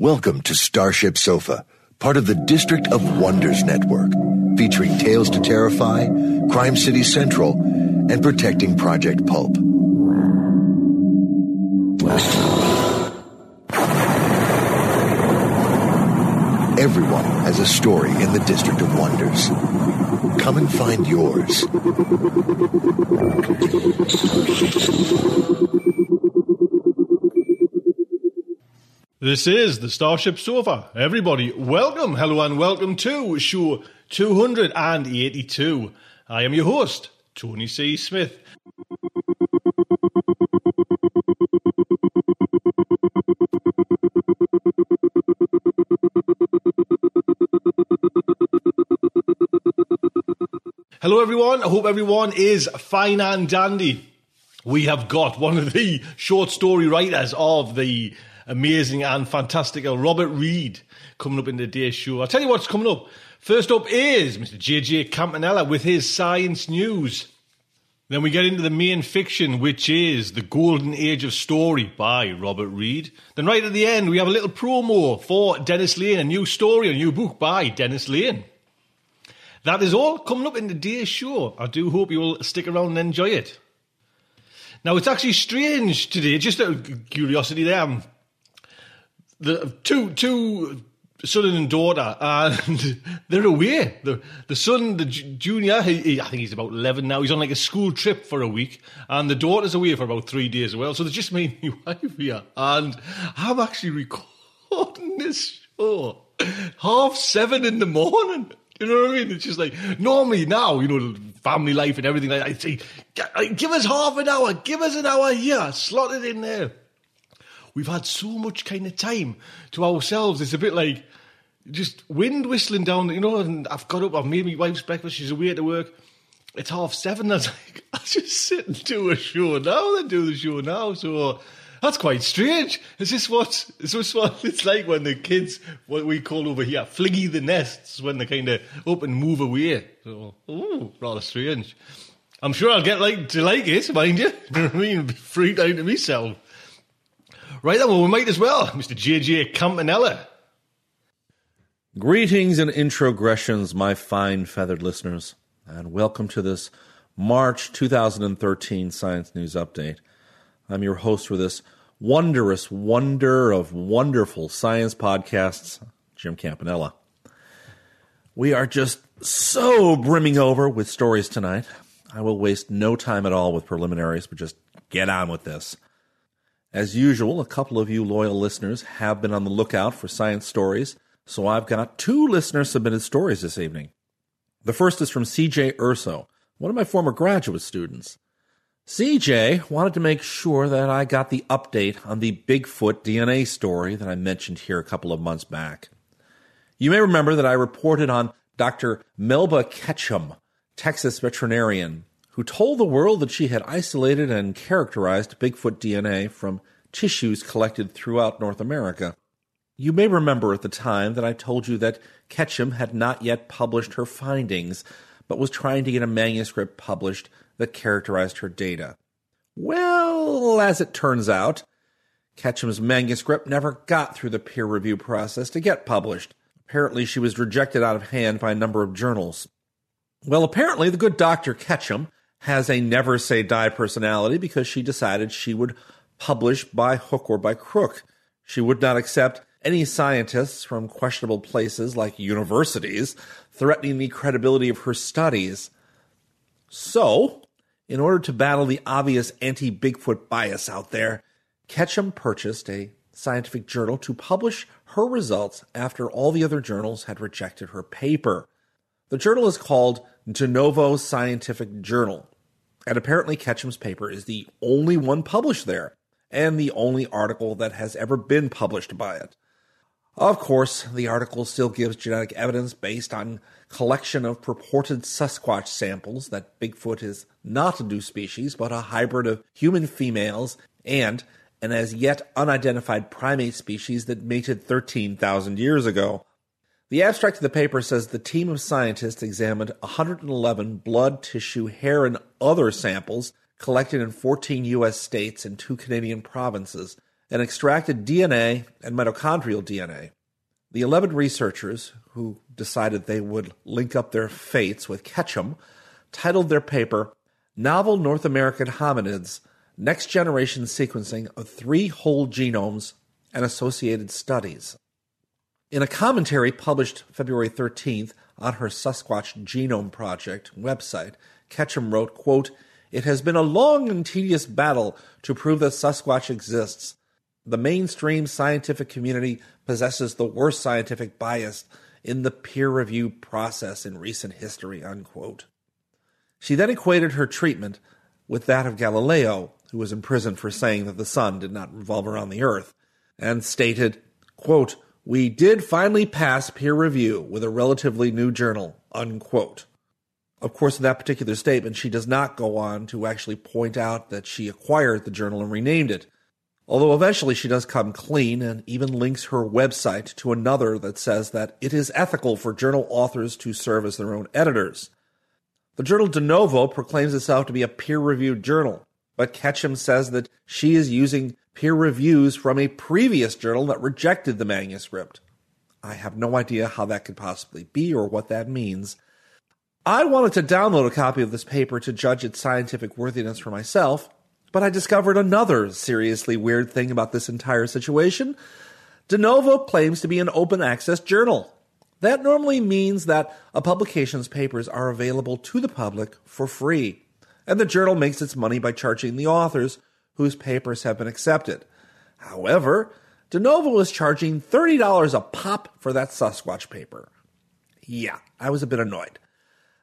Welcome to Starship Sofa, part of the District of Wonders Network, featuring Tales to Terrify, Crime City Central, and Protecting Project Pulp. Everyone has a story in the District of Wonders. Come and find yours. This is the Starship Sofa. Everybody, welcome, hello, and welcome to show 282. I am your host, Tony C. Smith. Hello, everyone. I hope everyone is fine and dandy. We have got one of the short story writers of the amazing and fantastical Robert Reed coming up in today's show. I'll tell you what's coming up. First up is Mr. JJ Campanella with his science news. Then we get into the main fiction, which is The Golden Age of Story by Robert Reed. Then right at the end, we have a little promo for Dennis Lane, a new story, a new book by Dennis Lane. That is all coming up in today's show. I do hope you will stick around and enjoy it. Now, it's actually strange today, just out of curiosity there. um, The two, two son and daughter, and they're away. The, the son, the junior, he, he- I think he's about 11 now, he's on like a school trip for a week, and the daughter's away for about three days as well. So there's just me and my wife here, and I'm actually recording this show half seven in the morning. You know what I mean? It's just like normally now, you know, family life and everything like that. Say, give us half an hour, give us an hour here, slot it in there. We've had so much kind of time to ourselves. It's a bit like just wind whistling down, you know. And I've got up, I've made my wife's breakfast. She's away to work. It's half seven. I was like, I'll just sit and do a show now, then do the show now. So that's quite strange. Is this what is this what it's like when the kids, what we call over here, fliggy the nests when they kind of up and move away? So, ooh, rather strange. I'm sure I'll get like to like it, mind you. I mean? Be freaked out to myself. Right then, well, we might as well, Mr. JJ Campanella. Greetings and introgressions, my fine feathered listeners, and welcome to this March 2013 Science News Update. I'm your host for this wondrous wonder of wonderful science podcasts, Jim Campanella. We are just so brimming over with stories tonight. I will waste no time at all with preliminaries, but just get on with this. As usual, a couple of you loyal listeners have been on the lookout for science stories, so I've got two listener submitted stories this evening. The first is from CJ Urso, one of my former graduate students. CJ wanted to make sure that I got the update on the Bigfoot DNA story that I mentioned here a couple of months back. You may remember that I reported on Dr. Melba Ketchum, Texas veterinarian, who told the world that she had isolated and characterized Bigfoot DNA from tissues collected throughout North America. You may remember at the time that I told you that Ketchum had not yet published her findings, but was trying to get a manuscript published that characterized her data. Well, as it turns out, Ketchum's manuscript never got through the peer review process to get published. Apparently, she was rejected out of hand by a number of journals. Well, apparently, the good Dr. Ketchum has a never say die personality because she decided she would publish by hook or by crook. She would not accept any scientists from questionable places like universities threatening the credibility of her studies. So, in order to battle the obvious anti Bigfoot bias out there, Ketchum purchased a scientific journal to publish her results after all the other journals had rejected her paper. The journal is called De Novo Scientific Journal, and apparently Ketchum's paper is the only one published there, and the only article that has ever been published by it. Of course, the article still gives genetic evidence based on collection of purported Sasquatch samples that Bigfoot is not a new species, but a hybrid of human females and an as yet unidentified primate species that mated 13,000 years ago. The abstract of the paper says the team of scientists examined 111 blood, tissue, hair, and other samples collected in 14 U.S. states and two Canadian provinces and extracted DNA and mitochondrial DNA. The 11 researchers who decided they would link up their fates with Ketchum titled their paper Novel North American Hominids Next Generation Sequencing of Three Whole Genomes and Associated Studies. In a commentary published February 13th on her Sasquatch Genome Project website, Ketchum wrote, quote, It has been a long and tedious battle to prove that Sasquatch exists. The mainstream scientific community possesses the worst scientific bias in the peer review process in recent history, unquote. She then equated her treatment with that of Galileo, who was imprisoned for saying that the sun did not revolve around the earth, and stated, quote, we did finally pass peer review with a relatively new journal, unquote. Of course, in that particular statement, she does not go on to actually point out that she acquired the journal and renamed it. Although eventually she does come clean and even links her website to another that says that it is ethical for journal authors to serve as their own editors. The journal De Novo proclaims itself to be a peer reviewed journal, but Ketchum says that she is using peer reviews from a previous journal that rejected the manuscript. I have no idea how that could possibly be or what that means. I wanted to download a copy of this paper to judge its scientific worthiness for myself, but I discovered another seriously weird thing about this entire situation. De Novo claims to be an open access journal. That normally means that a publication's papers are available to the public for free, and the journal makes its money by charging the authors whose papers have been accepted. However, De Novo is charging $30 a pop for that Sasquatch paper. Yeah, I was a bit annoyed.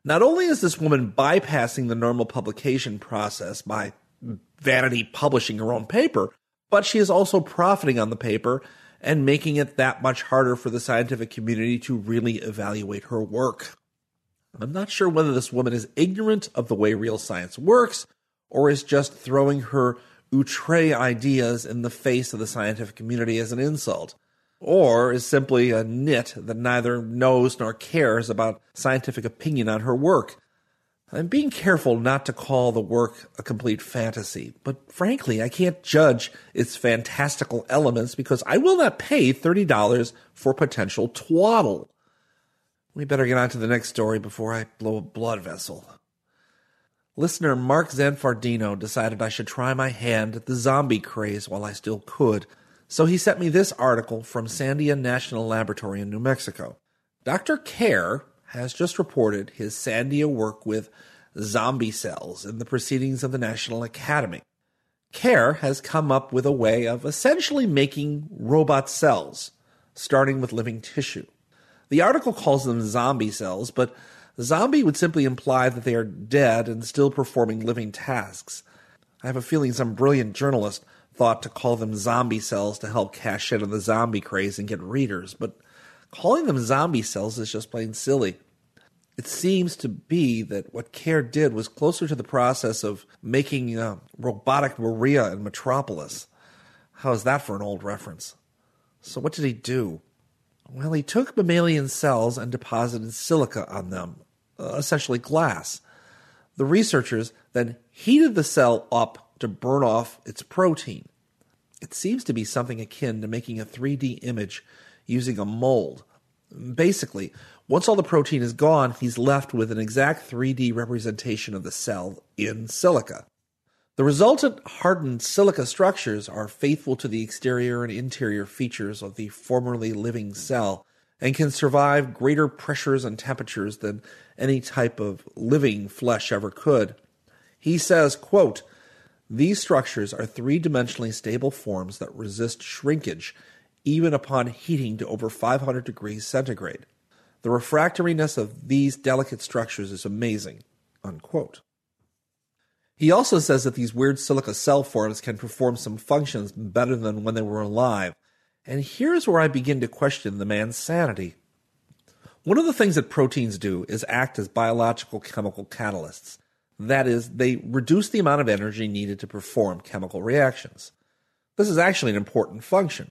Not only is this woman bypassing the normal publication process by vanity publishing her own paper, but she is also profiting on the paper and making it that much harder for the scientific community to really evaluate her work. I'm not sure whether this woman is ignorant of the way real science works or is just throwing her outre ideas in the face of the scientific community as an insult, or is simply a nit that neither knows nor cares about scientific opinion on her work. I'm being careful not to call the work a complete fantasy, but frankly, I can't judge its fantastical elements because I will not pay $30 for potential twaddle. We better get on to the next story before I blow a blood vessel. Listener Mark Zanfardino decided I should try my hand at the zombie craze while I still could, so he sent me this article from Sandia National Laboratory in New Mexico. Dr. Kaehr has just reported his Sandia work with zombie cells in the proceedings of the National Academy. Kaehr has come up with a way of essentially making robot cells, starting with living tissue. The article calls them zombie cells, but Zombie would simply imply that they are dead and still performing living tasks. I have a feeling some brilliant journalist thought to call them zombie cells to help cash in on the zombie craze and get readers, but calling them zombie cells is just plain silly. It seems to be that what Kaehr did was closer to the process of making uh, robotic Maria in Metropolis. How is that for an old reference? So, what did he do? Well, he took mammalian cells and deposited silica on them, uh, essentially glass. The researchers then heated the cell up to burn off its protein. It seems to be something akin to making a 3D image using a mold. Basically, once all the protein is gone, he's left with an exact 3D representation of the cell in silica. The resultant hardened silica structures are faithful to the exterior and interior features of the formerly living cell and can survive greater pressures and temperatures than any type of living flesh ever could. He says, quote, these structures are three dimensionally stable forms that resist shrinkage even upon heating to over 500 degrees centigrade. The refractoriness of these delicate structures is amazing. Unquote. He also says that these weird silica cell forms can perform some functions better than when they were alive. And here's where I begin to question the man's sanity. One of the things that proteins do is act as biological chemical catalysts. That is, they reduce the amount of energy needed to perform chemical reactions. This is actually an important function.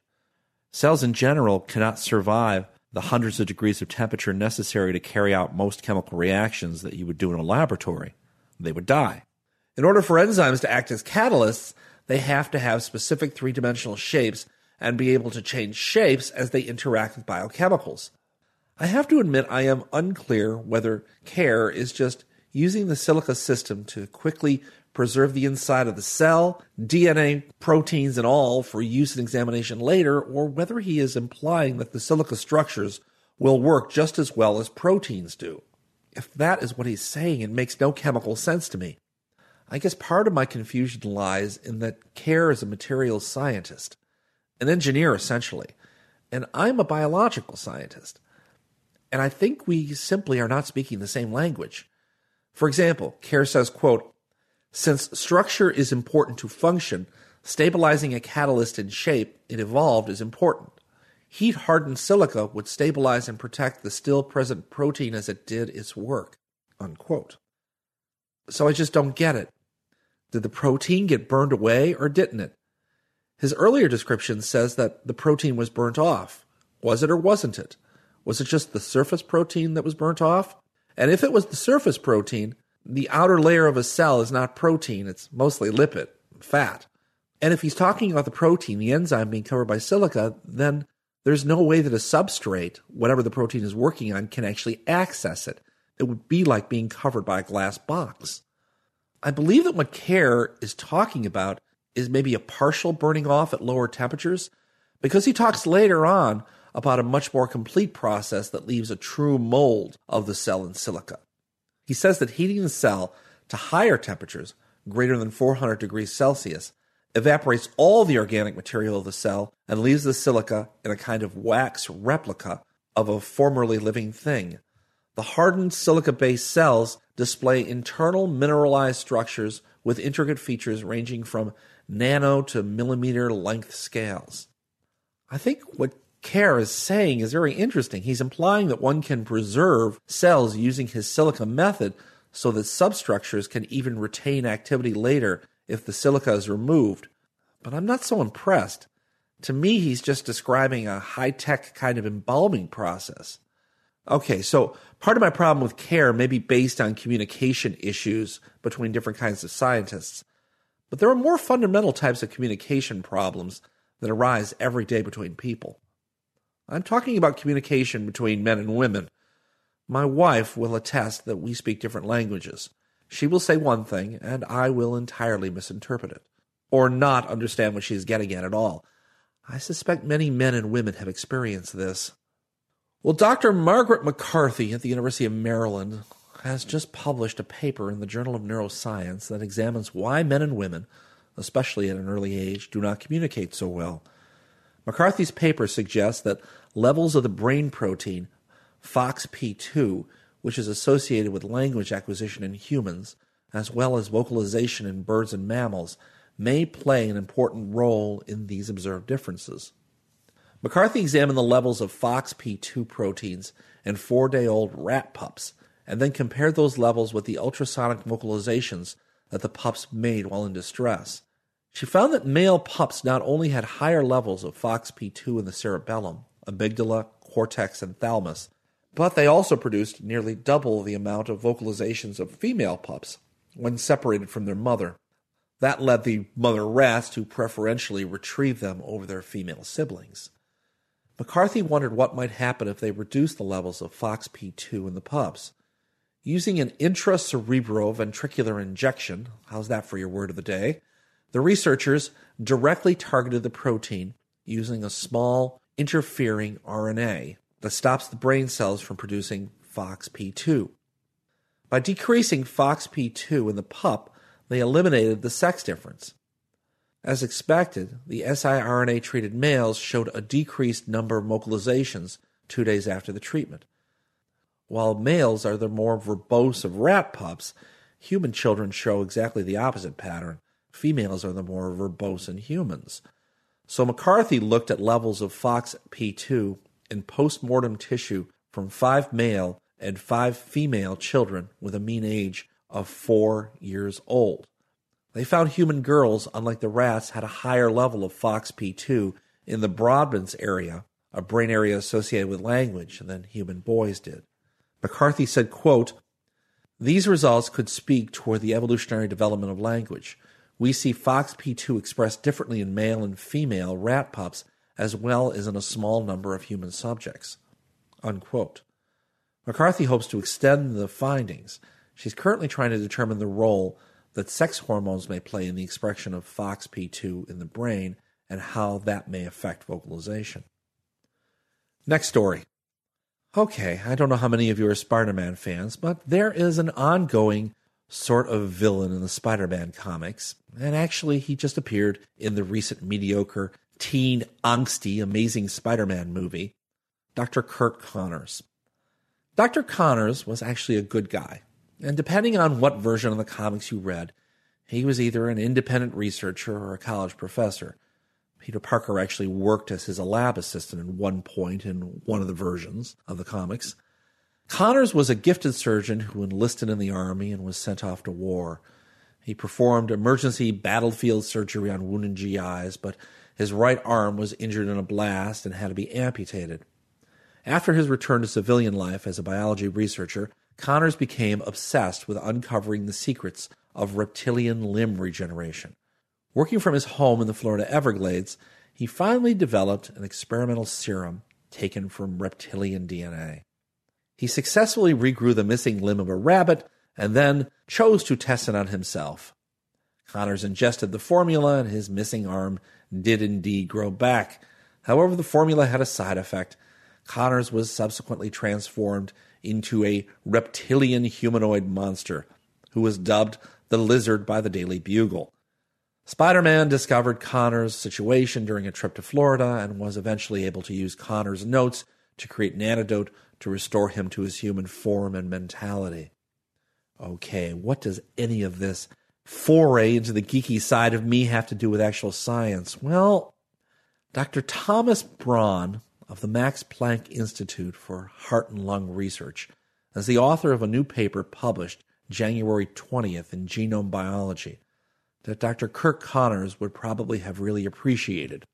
Cells in general cannot survive the hundreds of degrees of temperature necessary to carry out most chemical reactions that you would do in a laboratory. They would die. In order for enzymes to act as catalysts, they have to have specific three dimensional shapes and be able to change shapes as they interact with biochemicals. I have to admit I am unclear whether Kaehr is just using the silica system to quickly preserve the inside of the cell, DNA, proteins, and all for use in examination later, or whether he is implying that the silica structures will work just as well as proteins do. If that is what he's saying, it makes no chemical sense to me. I guess part of my confusion lies in that Kaehr is a materials scientist, an engineer essentially, and I'm a biological scientist. And I think we simply are not speaking the same language. For example, Kaehr says, quote, since structure is important to function, stabilizing a catalyst in shape it evolved is important. Heat hardened silica would stabilize and protect the still present protein as it did its work. Unquote. So I just don't get it. Did the protein get burned away or didn't it? His earlier description says that the protein was burnt off. Was it or wasn't it? Was it just the surface protein that was burnt off? And if it was the surface protein, the outer layer of a cell is not protein, it's mostly lipid, fat. And if he's talking about the protein, the enzyme being covered by silica, then there's no way that a substrate, whatever the protein is working on, can actually access it. It would be like being covered by a glass box. I believe that what Kaehr is talking about is maybe a partial burning off at lower temperatures, because he talks later on about a much more complete process that leaves a true mold of the cell in silica. He says that heating the cell to higher temperatures, greater than 400 degrees Celsius, evaporates all the organic material of the cell and leaves the silica in a kind of wax replica of a formerly living thing. The hardened silica based cells display internal mineralized structures with intricate features ranging from nano to millimeter length scales. I think what Kaehr is saying is very interesting. He's implying that one can preserve cells using his silica method so that substructures can even retain activity later if the silica is removed. But I'm not so impressed. To me, he's just describing a high tech kind of embalming process. Okay, so part of my problem with Kaehr may be based on communication issues between different kinds of scientists. But there are more fundamental types of communication problems that arise every day between people. I'm talking about communication between men and women. My wife will attest that we speak different languages. She will say one thing, and I will entirely misinterpret it, or not understand what she is getting at at all. I suspect many men and women have experienced this. Well, Dr. Margaret McCarthy at the University of Maryland has just published a paper in the Journal of Neuroscience that examines why men and women, especially at an early age, do not communicate so well. McCarthy's paper suggests that levels of the brain protein FOXP2, which is associated with language acquisition in humans, as well as vocalization in birds and mammals, may play an important role in these observed differences. McCarthy examined the levels of FOXP2 proteins in four day old rat pups and then compared those levels with the ultrasonic vocalizations that the pups made while in distress. She found that male pups not only had higher levels of FOXP2 in the cerebellum, amygdala, cortex, and thalamus, but they also produced nearly double the amount of vocalizations of female pups when separated from their mother. That led the mother rats to preferentially retrieve them over their female siblings. McCarthy wondered what might happen if they reduced the levels of FOXP2 in the pups. Using an intracerebroventricular injection, how's that for your word of the day? The researchers directly targeted the protein using a small interfering RNA that stops the brain cells from producing FOXP2. By decreasing FOXP2 in the pup, they eliminated the sex difference. As expected, the siRNA treated males showed a decreased number of vocalizations two days after the treatment. While males are the more verbose of rat pups, human children show exactly the opposite pattern. Females are the more verbose in humans. So McCarthy looked at levels of FOXP2 in post-mortem tissue from five male and five female children with a mean age of four years old. They found human girls, unlike the rats, had a higher level of FOXP2 in the Brodmann's area, a brain area associated with language, than human boys did. McCarthy said, quote, These results could speak toward the evolutionary development of language. We see FOXP2 expressed differently in male and female rat pups as well as in a small number of human subjects. Unquote. McCarthy hopes to extend the findings. She's currently trying to determine the role that sex hormones may play in the expression of FOXP2 in the brain and how that may affect vocalization. Next story. Okay, I don't know how many of you are Spider Man fans, but there is an ongoing sort of villain in the Spider Man comics, and actually, he just appeared in the recent mediocre teen angsty Amazing Spider Man movie, Dr. Curt Connors. Dr. Connors was actually a good guy, and depending on what version of the comics you read, he was either an independent researcher or a college professor. Peter Parker actually worked as his lab assistant at one point in one of the versions of the comics. Connors was a gifted surgeon who enlisted in the Army and was sent off to war. He performed emergency battlefield surgery on wounded GIs, but his right arm was injured in a blast and had to be amputated. After his return to civilian life as a biology researcher, Connors became obsessed with uncovering the secrets of reptilian limb regeneration. Working from his home in the Florida Everglades, he finally developed an experimental serum taken from reptilian DNA. He successfully regrew the missing limb of a rabbit and then chose to test it on himself. Connors ingested the formula and his missing arm did indeed grow back. However, the formula had a side effect. Connors was subsequently transformed into a reptilian humanoid monster who was dubbed the Lizard by the Daily Bugle. Spider Man discovered Connors' situation during a trip to Florida and was eventually able to use Connors' notes to create an antidote to restore him to his human form and mentality. Okay, what does any of this foray into the geeky side of me have to do with actual science? Well, Dr. Thomas Braun of the Max Planck Institute for Heart and Lung Research is the author of a new paper published January 20th in Genome Biology that Dr. Kirk Connors would probably have really appreciated.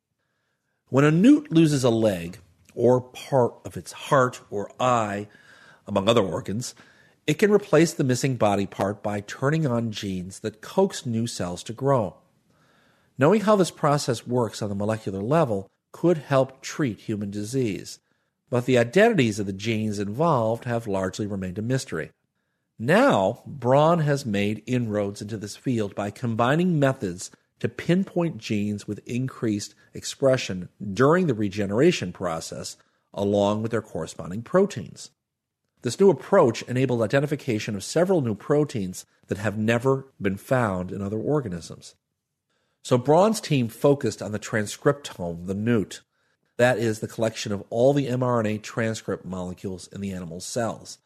When a newt loses a leg, or part of its heart or eye, among other organs, it can replace the missing body part by turning on genes that coax new cells to grow. Knowing how this process works on the molecular level could help treat human disease, but the identities of the genes involved have largely remained a mystery. Now, Braun has made inroads into this field by combining methods to pinpoint genes with increased expression during the regeneration process, along with their corresponding proteins. This new approach enabled identification of several new proteins that have never been found in other organisms. So Braun's team focused on the transcriptome, the newt. That is the collection of all the mRNA transcript molecules in the animal's cells.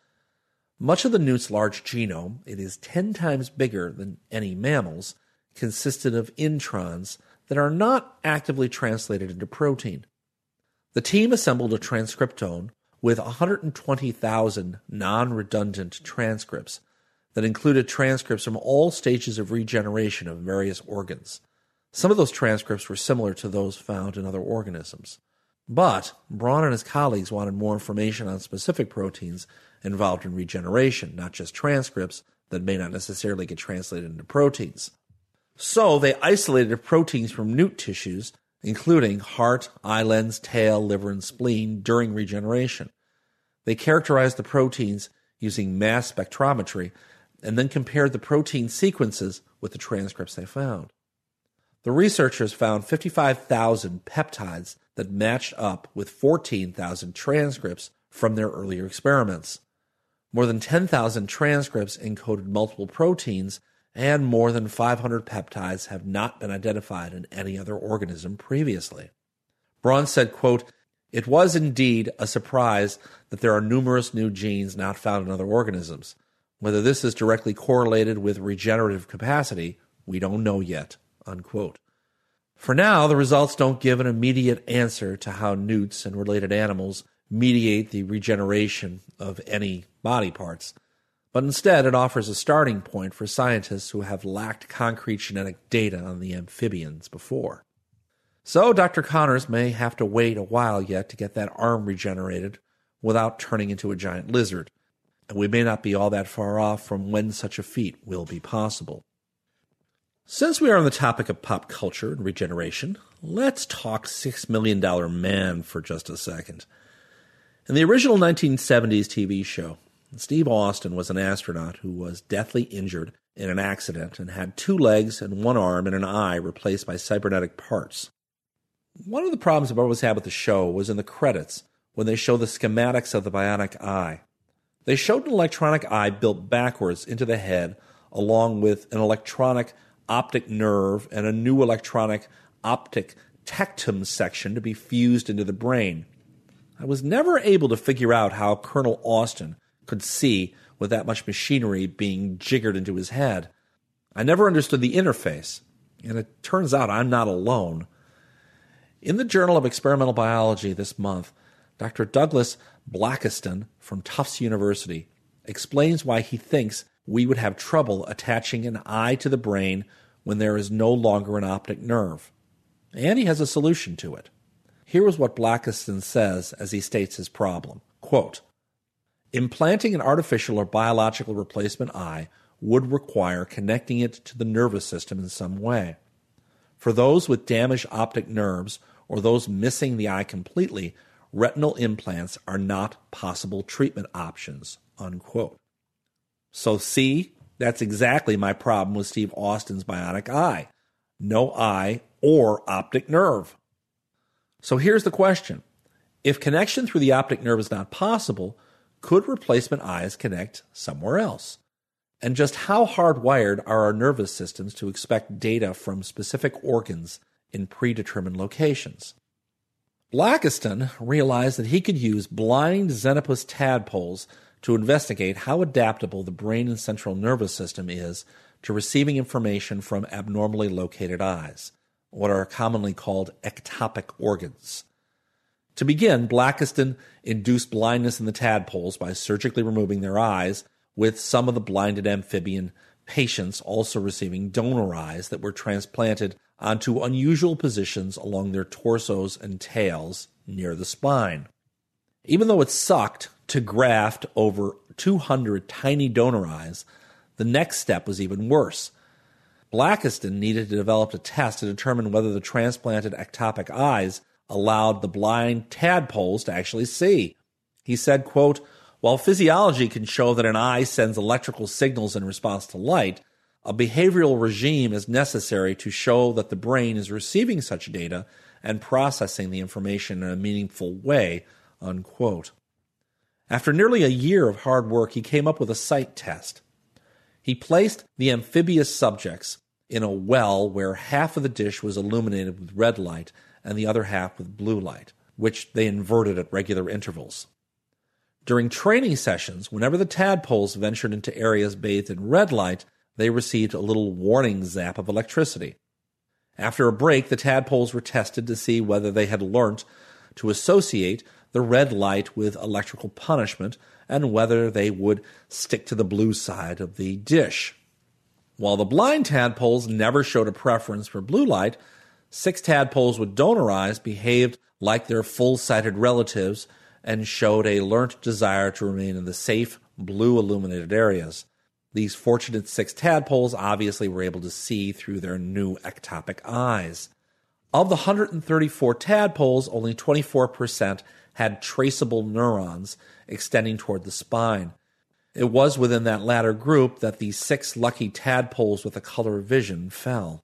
Much of the newt's large genome, it is 10 times bigger than any mammal's, consisted of introns that are not actively translated into protein. The team assembled a transcriptome with 120,000 non redundant transcripts that included transcripts from all stages of regeneration of various organs. Some of those transcripts were similar to those found in other organisms. But Braun and his colleagues wanted more information on specific proteins involved in regeneration, not just transcripts that may not necessarily get translated into proteins. So they isolated proteins from newt tissues, including heart, eyelids, tail, liver, and spleen, during regeneration. They characterized the proteins using mass spectrometry and then compared the protein sequences with the transcripts they found. The researchers found 55,000 peptides that matched up with 14,000 transcripts from their earlier experiments. More than 10,000 transcripts encoded multiple proteins, and more than 500 peptides have not been identified in any other organism previously. Braun said, quote, It was indeed a surprise that there are numerous new genes not found in other organisms. Whether this is directly correlated with regenerative capacity, we don't know yet. Unquote. For now, the results don't give an immediate answer to how newts and related animals mediate the regeneration of any body parts, but instead it offers a starting point for scientists who have lacked concrete genetic data on the amphibians before. So Dr. Connors may have to wait a while yet to get that arm regenerated without turning into a giant lizard, and we may not be all that far off from when such a feat will be possible. Since we are on the topic of pop culture and regeneration, let's talk Six Million Dollar Man for just a second. In the original 1970s TV show, Steve Austin was an astronaut who was deathly injured in an accident and had two legs and one arm and an eye replaced by cybernetic parts. One of the problems I've always had with the show was in the credits when they show the schematics of the bionic eye. They showed an electronic eye built backwards into the head along with an electronic optic nerve and a new electronic optic tectum section to be fused into the brain. I was never able to figure out how Colonel Austin could see with that much machinery being jiggered into his head. I never understood the interface, and it turns out I'm not alone. In the Journal of Experimental Biology this month, Dr. Douglas Blackiston from Tufts University explains why he thinks we would have trouble attaching an eye to the brain when there is no longer an optic nerve. And he has a solution to it. Here is what Blackiston says as he states his problem. Quote, Implanting an artificial or biological replacement eye would require connecting it to the nervous system in some way. For those with damaged optic nerves or those missing the eye completely, retinal implants are not possible treatment options. Unquote. So, see, that's exactly my problem with Steve Austin's bionic eye no eye or optic nerve. So here's the question If connection through the optic nerve is not possible, could replacement eyes connect somewhere else? And just how hardwired are our nervous systems to expect data from specific organs in predetermined locations? Blackiston realized that he could use blind Xenopus tadpoles to investigate how adaptable the brain and central nervous system is to receiving information from abnormally located eyes, what are commonly called ectopic organs. To begin, Blackiston induced blindness in the tadpoles by surgically removing their eyes, with some of the blinded amphibian patients also receiving donor eyes that were transplanted onto unusual positions along their torsos and tails near the spine. Even though it sucked to graft over 200 tiny donor eyes, the next step was even worse. Blackiston needed to develop a test to determine whether the transplanted ectopic eyes allowed the blind tadpoles to actually see. He said, quote, While physiology can show that an eye sends electrical signals in response to light, a behavioral regime is necessary to show that the brain is receiving such data and processing the information in a meaningful way. Unquote. After nearly a year of hard work, he came up with a sight test. He placed the amphibious subjects in a well where half of the dish was illuminated with red light and the other half with blue light, which they inverted at regular intervals. During training sessions, whenever the tadpoles ventured into areas bathed in red light, they received a little warning zap of electricity. After a break, the tadpoles were tested to see whether they had learnt to associate the red light with electrical punishment and whether they would stick to the blue side of the dish. While the blind tadpoles never showed a preference for blue light, six tadpoles with donor eyes behaved like their full sighted relatives and showed a learnt desire to remain in the safe, blue illuminated areas. These fortunate six tadpoles obviously were able to see through their new ectopic eyes. Of the 134 tadpoles, only 24% had traceable neurons extending toward the spine. It was within that latter group that the six lucky tadpoles with a color vision fell.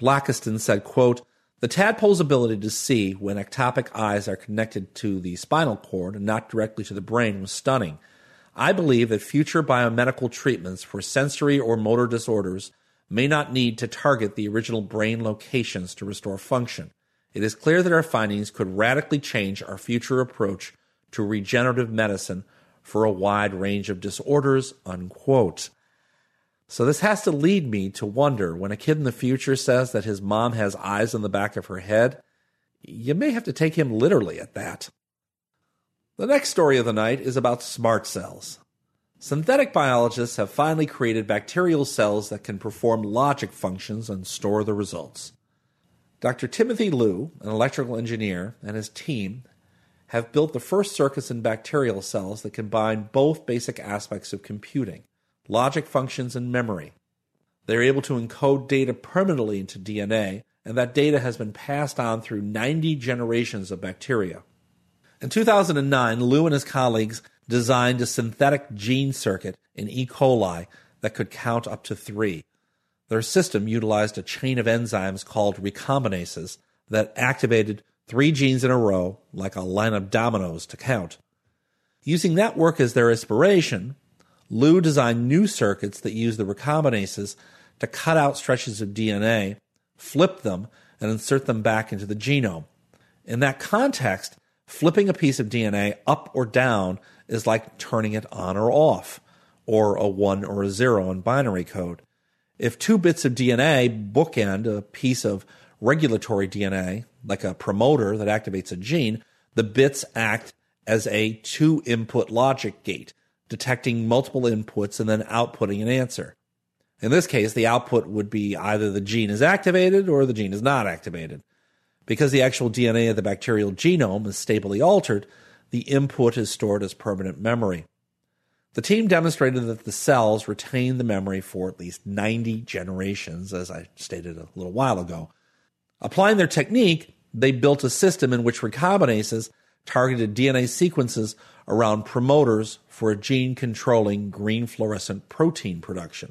Blackiston said, quote, the tadpole's ability to see when ectopic eyes are connected to the spinal cord and not directly to the brain was stunning. I believe that future biomedical treatments for sensory or motor disorders may not need to target the original brain locations to restore function. It is clear that our findings could radically change our future approach to regenerative medicine for a wide range of disorders. Unquote. So this has to lead me to wonder when a kid in the future says that his mom has eyes in the back of her head, you may have to take him literally at that. The next story of the night is about smart cells. Synthetic biologists have finally created bacterial cells that can perform logic functions and store the results. Dr. Timothy Lu, an electrical engineer, and his team have built the first circuits in bacterial cells that combine both basic aspects of computing logic functions, and memory. They're able to encode data permanently into DNA, and that data has been passed on through 90 generations of bacteria. In 2009, Lu and his colleagues designed a synthetic gene circuit in E. coli that could count up to three. Their system utilized a chain of enzymes called recombinases that activated three genes in a row, like a line of dominoes, to count. Using that work as their inspiration, Lu designed new circuits that use the recombinases to cut out stretches of DNA, flip them, and insert them back into the genome. In that context, flipping a piece of DNA up or down is like turning it on or off, or a 1 or a 0 in binary code. If two bits of DNA bookend a piece of regulatory DNA, like a promoter that activates a gene, the bits act as a two input logic gate detecting multiple inputs and then outputting an answer. In this case, the output would be either the gene is activated or the gene is not activated. Because the actual DNA of the bacterial genome is stably altered, the input is stored as permanent memory. The team demonstrated that the cells retain the memory for at least 90 generations, as I stated a little while ago. Applying their technique, they built a system in which recombinases targeted DNA sequences around promoters for a gene controlling green fluorescent protein production.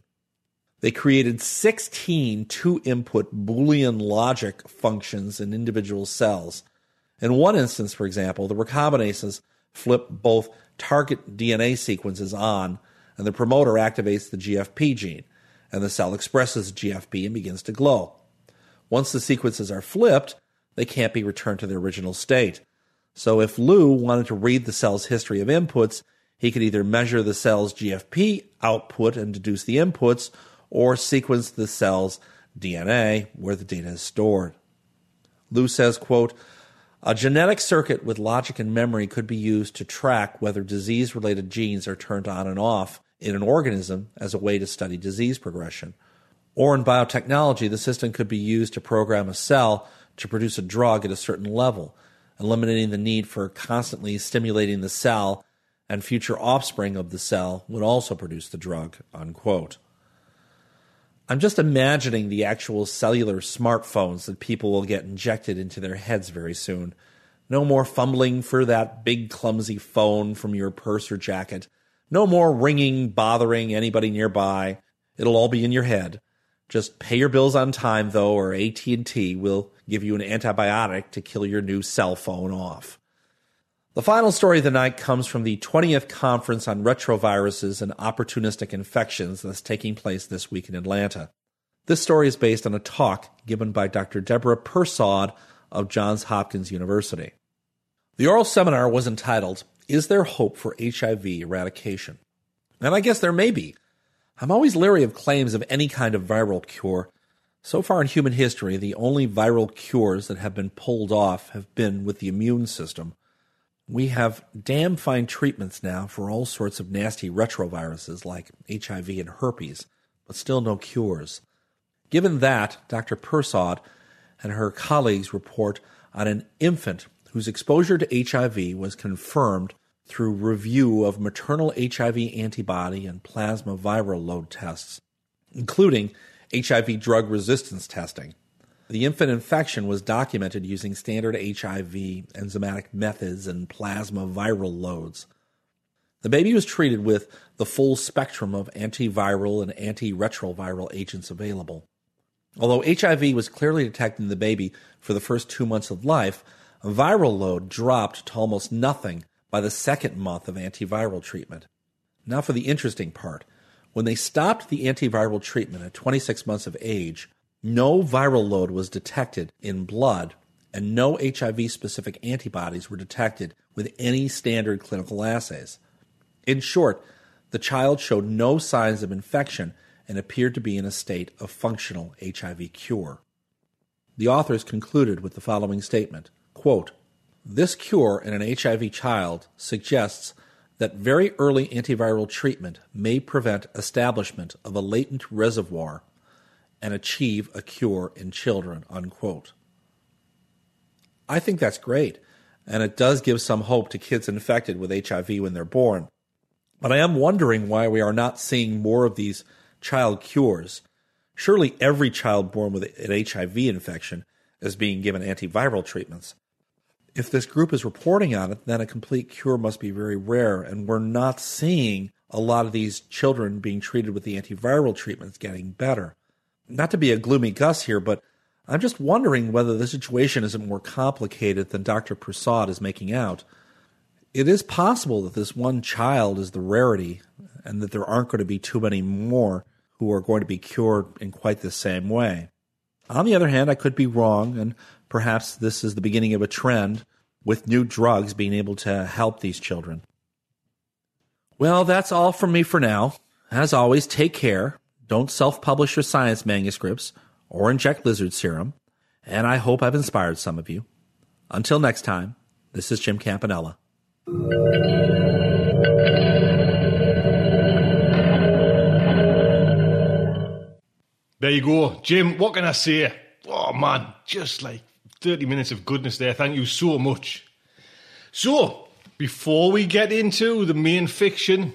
They created 16 two input Boolean logic functions in individual cells. In one instance, for example, the recombinases flip both target DNA sequences on, and the promoter activates the GFP gene, and the cell expresses GFP and begins to glow. Once the sequences are flipped, they can't be returned to their original state. So if Lu wanted to read the cell's history of inputs, he could either measure the cell's GFP output and deduce the inputs, or sequence the cell's DNA where the data is stored. Lu says, quote, a genetic circuit with logic and memory could be used to track whether disease related genes are turned on and off in an organism as a way to study disease progression. Or in biotechnology, the system could be used to program a cell to produce a drug at a certain level, eliminating the need for constantly stimulating the cell, and future offspring of the cell would also produce the drug. Unquote. I'm just imagining the actual cellular smartphones that people will get injected into their heads very soon. No more fumbling for that big clumsy phone from your purse or jacket. No more ringing, bothering anybody nearby. It'll all be in your head. Just pay your bills on time though, or AT&T will give you an antibiotic to kill your new cell phone off. The final story of the night comes from the 20th Conference on Retroviruses and Opportunistic Infections that's taking place this week in Atlanta. This story is based on a talk given by Dr. Deborah Persaud of Johns Hopkins University. The oral seminar was entitled, Is There Hope for HIV Eradication? And I guess there may be. I'm always leery of claims of any kind of viral cure so far in human history, the only viral cures that have been pulled off have been with the immune system. We have damn fine treatments now for all sorts of nasty retroviruses like HIV and herpes, but still no cures. Given that, Dr. Persaud and her colleagues report on an infant whose exposure to HIV was confirmed through review of maternal HIV antibody and plasma viral load tests, including HIV drug resistance testing. The infant infection was documented using standard HIV enzymatic methods and plasma viral loads. The baby was treated with the full spectrum of antiviral and antiretroviral agents available. Although HIV was clearly detected in the baby for the first two months of life, viral load dropped to almost nothing by the second month of antiviral treatment. Now for the interesting part. When they stopped the antiviral treatment at 26 months of age, no viral load was detected in blood and no HIV specific antibodies were detected with any standard clinical assays. In short, the child showed no signs of infection and appeared to be in a state of functional HIV cure. The authors concluded with the following statement quote, This cure in an HIV child suggests that very early antiviral treatment may prevent establishment of a latent reservoir and achieve a cure in children. Unquote. I think that's great, and it does give some hope to kids infected with HIV when they're born. But I am wondering why we are not seeing more of these child cures. Surely every child born with an HIV infection is being given antiviral treatments. If this group is reporting on it, then a complete cure must be very rare, and we're not seeing a lot of these children being treated with the antiviral treatments getting better. Not to be a gloomy Gus here, but I'm just wondering whether the situation isn't more complicated than Dr. Prasad is making out. It is possible that this one child is the rarity and that there aren't going to be too many more who are going to be cured in quite the same way. On the other hand, I could be wrong, and perhaps this is the beginning of a trend with new drugs being able to help these children. Well, that's all from me for now. As always, take care. Don't self publish your science manuscripts or inject lizard serum, and I hope I've inspired some of you. Until next time, this is Jim Campanella. There you go. Jim, what can I say? Oh man, just like 30 minutes of goodness there. Thank you so much. So, before we get into the main fiction,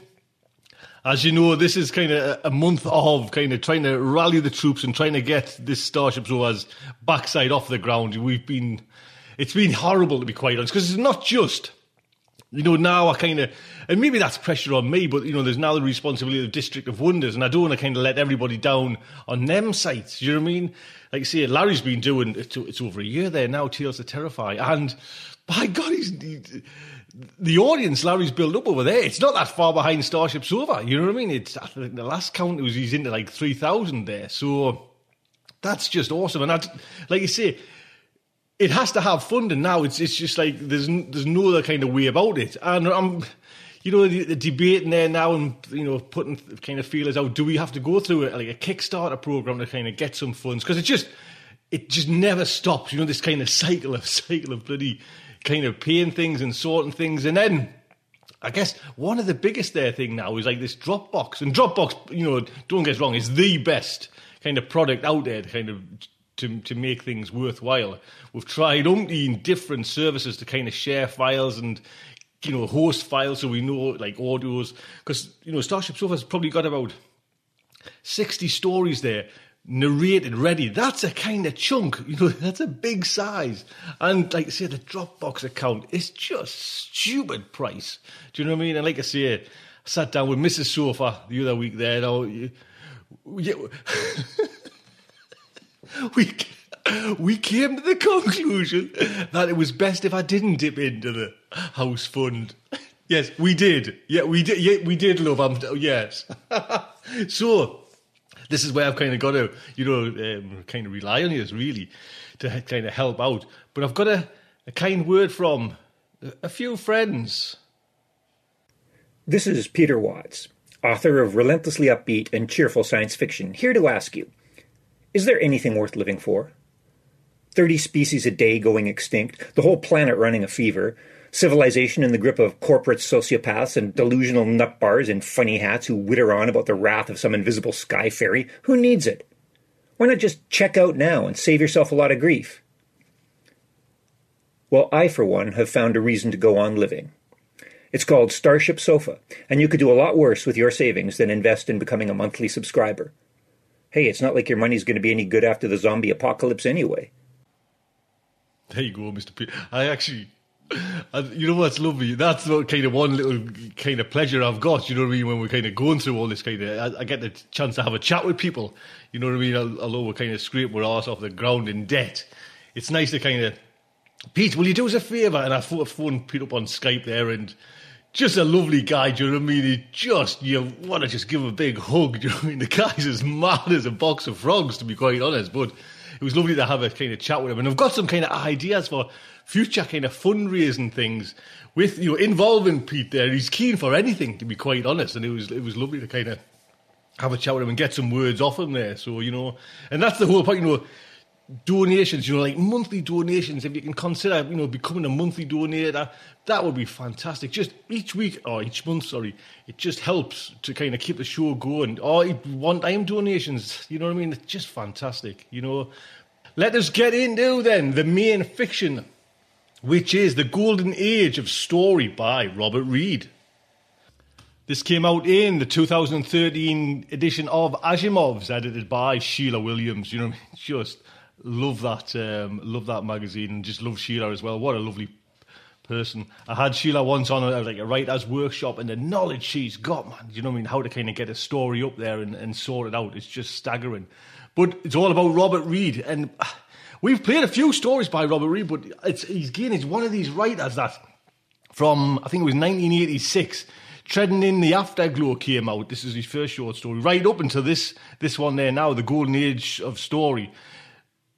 as you know, this is kind of a month of kind of trying to rally the troops and trying to get this Starship Sofa's backside off the ground. We've been, it's been horrible to be quite honest, because it's not just you know, now I kind of, and maybe that's pressure on me, but you know, there's now the responsibility of District of Wonders, and I don't want to kind of let everybody down on them sites. You know what I mean? Like you say, Larry's been doing it's, it's over a year there now. Tales to Terrify, and by God, he's he, the audience Larry's built up over there. It's not that far behind Starship Sofa. You know what I mean? It's I think the last count was he's into like three thousand there, so that's just awesome. And I, like you say, it has to have funding now. It's it's just like there's there's no other kind of way about it. And I'm, you know, the, the debating there now and you know putting kind of feelers out. Do we have to go through it like a Kickstarter program to kind of get some funds? Because it just it just never stops. You know, this kind of cycle of cycle of bloody kind of paying things and sorting things, and then. I guess one of the biggest there thing now is like this Dropbox, and Dropbox, you know, don't get us wrong, is the best kind of product out there to kind of to, to make things worthwhile. We've tried umpteen different services to kind of share files and you know host files so we know like audios because you know Starship Sofa's probably got about sixty stories there narrated ready. That's a kind of chunk, you know. That's a big size, and like I say, the Dropbox account is just stupid price. Do you know what I mean? And like I say, I sat down with Mrs. Sofa the other week there. we we came to the conclusion that it was best if I didn't dip into the house fund. Yes, we did. Yeah, we did. Yeah, we did love. I'm, yes. so this is where I've kind of got to, you know, um, kind of rely on you, really, to kind of help out. But I've got a, a kind word from a few friends. This is Peter Watts, author of relentlessly upbeat and cheerful science fiction, here to ask you is there anything worth living for? 30 species a day going extinct, the whole planet running a fever, civilization in the grip of corporate sociopaths and delusional nutbars in funny hats who witter on about the wrath of some invisible sky fairy. Who needs it? Why not just check out now and save yourself a lot of grief? Well, I, for one, have found a reason to go on living. It's called Starship Sofa, and you could do a lot worse with your savings than invest in becoming a monthly subscriber hey, it's not like your money's going to be any good after the zombie apocalypse anyway. There you go, Mr. P. I actually, you know what's lovely? That's what kind of one little kind of pleasure I've got. You know what I mean? When we're kind of going through all this kind of, I, get the chance to have a chat with people. You know what I mean? Although we're kind of scraping our ass off the ground in debt, it's nice to kind of, Pete, will you do us a favour? And I phoned Pete up on Skype there, and just a lovely guy. Do you know what I mean? He just you want to just give him a big hug. Do you know what I mean? The guy's as mad as a box of frogs, to be quite honest. But it was lovely to have a kind of chat with him, and I've got some kind of ideas for future kind of fundraising things with you know involving Pete there. He's keen for anything, to be quite honest, and it was it was lovely to kind of have a chat with him and get some words off him there. So you know, and that's the whole point. You know, donations. You know, like monthly donations. If you can consider, you know, becoming a monthly donator, that would be fantastic. Just each week or each month, sorry, it just helps to kind of keep the show going. Or one-time donations. You know what I mean? It's just fantastic. You know. Let us get into then the main fiction which is The Golden Age of Story by Robert Reed. This came out in the 2013 edition of Asimov's, edited by Sheila Williams. You know, just love that, um, love that magazine, and just love Sheila as well. What a lovely person. I had Sheila once on a, like a writer's workshop, and the knowledge she's got, man. You know what I mean? How to kind of get a story up there and, and sort it out. It's just staggering. But it's all about Robert Reed, and We've played a few stories by Robert Reed, but it's, he's again, he's one of these writers that from, I think it was 1986, Treading in the Afterglow came out. This is his first short story, right up until this this one there now, the Golden Age of Story.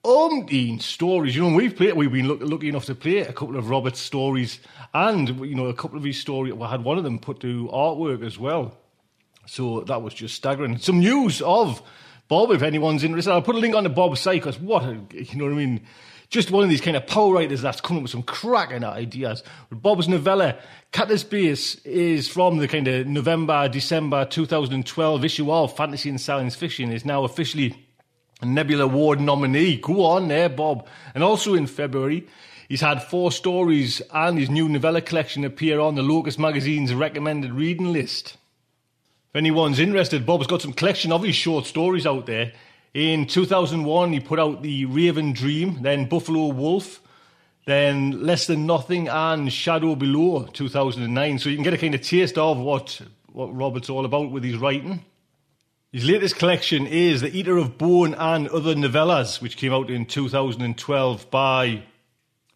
Umpteen stories. You know, we've played, we've been look, lucky enough to play a couple of Robert's stories, and you know, a couple of his stories. We had one of them put to artwork as well. So that was just staggering. Some news of Bob, if anyone's interested, I'll put a link on the Bob site because what, a, you know what I mean? Just one of these kind of power writers that's coming up with some cracking ideas. Bob's novella, Katabasis, is from the kind of November, December 2012 issue of Fantasy and Science Fiction, is now officially Nebula Award nominee. Go on there, Bob. And also in February, he's had four stories and his new novella collection appear on the Locus magazine's recommended reading list. If anyone's interested, Bob's got some collection of his short stories out there. In 2001, he put out The Raven Dream, then Buffalo Wolf, then Less Than Nothing, and Shadow Below, 2009. So you can get a kind of taste of what, what Robert's all about with his writing. His latest collection is The Eater of Bone and Other Novellas, which came out in 2012 by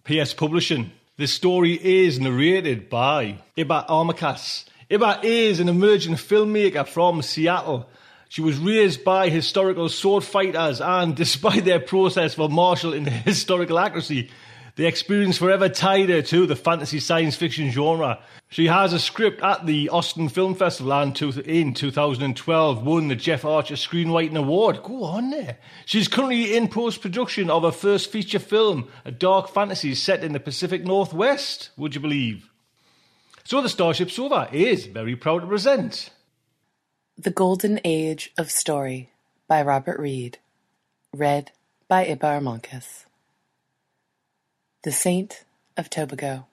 PS Publishing. This story is narrated by Ibba Armancas Ibba is an emerging filmmaker from Seattle. She was raised by historical sword fighters, and despite their process for martial and historical accuracy, the experience forever tied her to the fantasy science fiction genre. She has a script at the Austin Film Festival and in 2012 won the Jeff Archer Screenwriting Award. Go on there. She's currently in post production of her first feature film, a dark fantasy set in the Pacific Northwest, would you believe? So the Starship Sofa is very proud to present The Golden Age of Story by Robert Reed. Read by Ibba Armancas. The Saint of Tobago.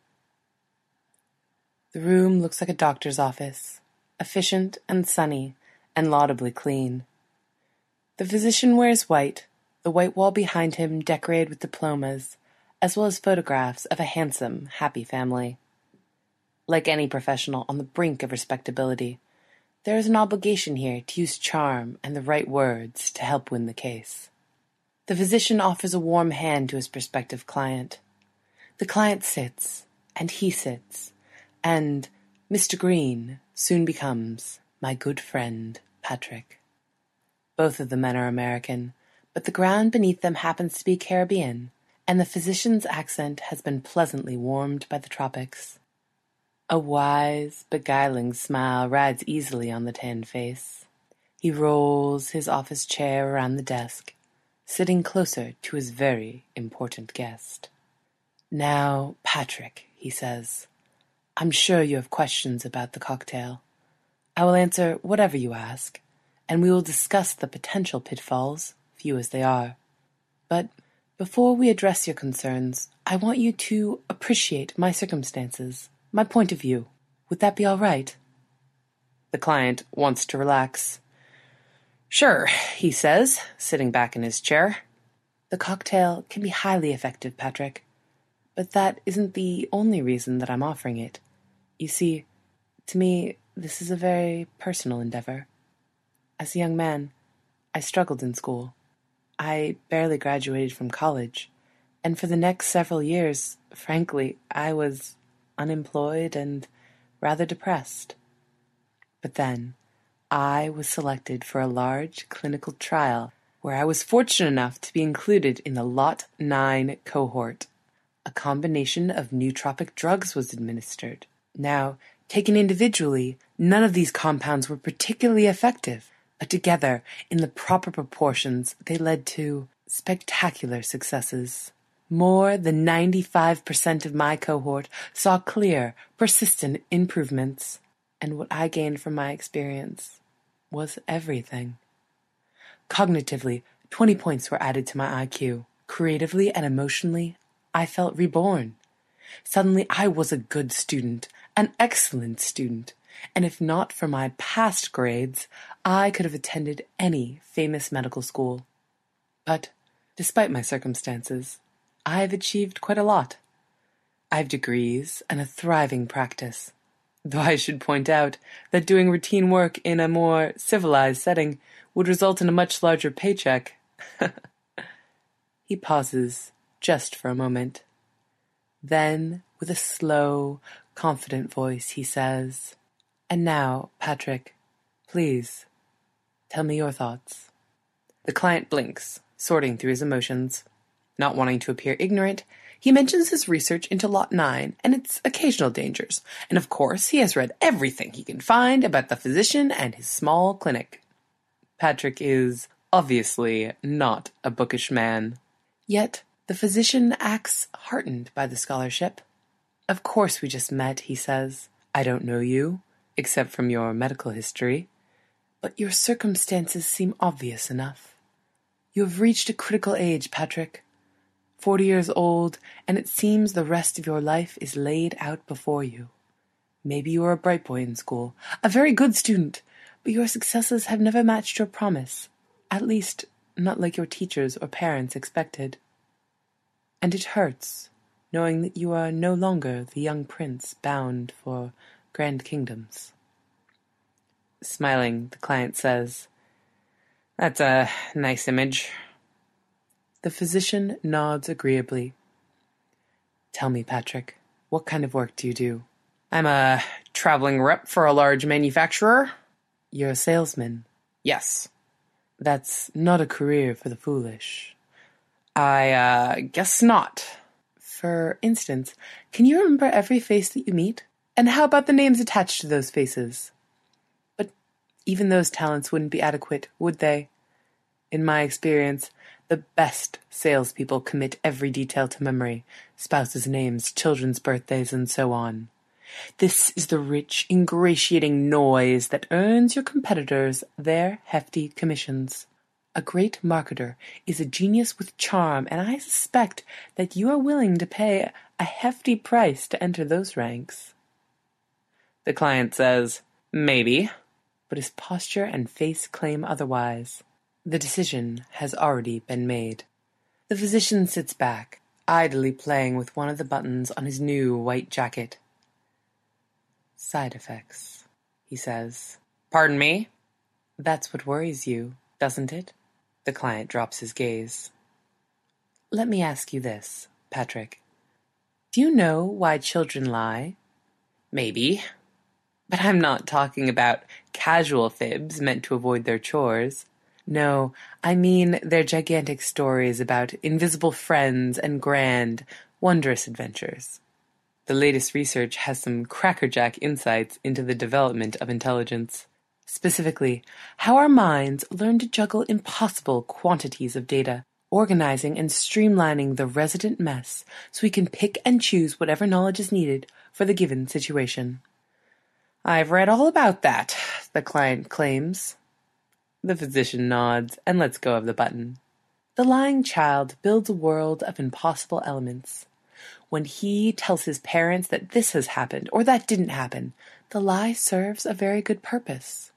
The room looks like a doctor's office, efficient and sunny and laudably clean. The physician wears white, the white wall behind him decorated with diplomas, as well as photographs of a handsome, happy family. Like any professional on the brink of respectability, there is an obligation here to use charm and the right words to help win the case. The physician offers a warm hand to his prospective client. The client sits, and he sits, and Mr. Green soon becomes my good friend, Patrick. Both of the men are American, but the ground beneath them happens to be Caribbean, and the physician's accent has been pleasantly warmed by the tropics. A wise, beguiling smile rides easily on the tanned face. He rolls his office chair around the desk, sitting closer to his very important guest. Now, Patrick, he says, I'm sure you have questions about the cocktail. I will answer whatever you ask, and we will discuss the potential pitfalls, few as they are. But before we address your concerns, I want you to appreciate my circumstances my point of view. Would that be all right? The client wants to relax. Sure, he says, sitting back in his chair. The cocktail can be highly effective, Patrick. But that isn't the only reason that I'm offering it. You see, to me, this is a very personal endeavor. As a young man, I struggled in school. I barely graduated from college, and for the next several years, frankly, I was unemployed and rather depressed. But then, I was selected for a large clinical trial where I was fortunate enough to be included in the Lot 9 cohort. A combination of nootropic drugs was administered. Now, taken individually, none of these compounds were particularly effective, but together, in the proper proportions, they led to spectacular successes. More than 95% of my cohort saw clear, persistent improvements, and what I gained from my experience was everything. Cognitively, 20 points were added to my IQ. Creatively and emotionally, I felt reborn. Suddenly, I was a good student, an excellent student, and if not for my past grades, I could have attended any famous medical school. But, despite my circumstances, I have achieved quite a lot. I have degrees and a thriving practice. Though I should point out that doing routine work in a more civilized setting would result in a much larger paycheck. he pauses just for a moment. Then, with a slow, confident voice, he says, And now, Patrick, please, tell me your thoughts. The client blinks, sorting through his emotions. Not wanting to appear ignorant, he mentions his research into Lot 9 and its occasional dangers, and of course he has read everything he can find about the physician and his small clinic. Patrick is obviously not a bookish man. Yet the physician acts heartened by the scholarship. Of course we just met, he says. I don't know you, except from your medical history, but your circumstances seem obvious enough. You have reached a critical age, Patrick forty years old, and it seems the rest of your life is laid out before you. Maybe you are a bright boy in school, a very good student, but your successes have never matched your promise, at least not like your teachers or parents expected. And it hurts, knowing that you are no longer the young prince bound for grand kingdoms. Smiling, the client says, That's a nice image. The physician nods agreeably. Tell me, Patrick, what kind of work do you do? I'm a traveling rep for a large manufacturer. You're a salesman. Yes. That's not a career for the foolish. I, uh, guess not. For instance, can you remember every face that you meet? And how about the names attached to those faces? But even those talents wouldn't be adequate, would they? In my experience, the best salespeople commit every detail to memory spouses' names, children's birthdays, and so on. This is the rich, ingratiating noise that earns your competitors their hefty commissions. A great marketer is a genius with charm, and I suspect that you are willing to pay a hefty price to enter those ranks. The client says, Maybe, but his posture and face claim otherwise. The decision has already been made. The physician sits back, idly playing with one of the buttons on his new white jacket. Side effects, he says. Pardon me? That's what worries you, doesn't it? The client drops his gaze. Let me ask you this, Patrick. Do you know why children lie? Maybe. But I'm not talking about casual fibs meant to avoid their chores. No, I mean their gigantic stories about invisible friends and grand, wondrous adventures. The latest research has some crackerjack insights into the development of intelligence. Specifically, how our minds learn to juggle impossible quantities of data, organizing and streamlining the resident mess so we can pick and choose whatever knowledge is needed for the given situation. I've read all about that, the client claims, the physician nods and lets go of the button. The lying child builds a world of impossible elements. When he tells his parents that this has happened or that didn't happen, the lie serves a very good purpose.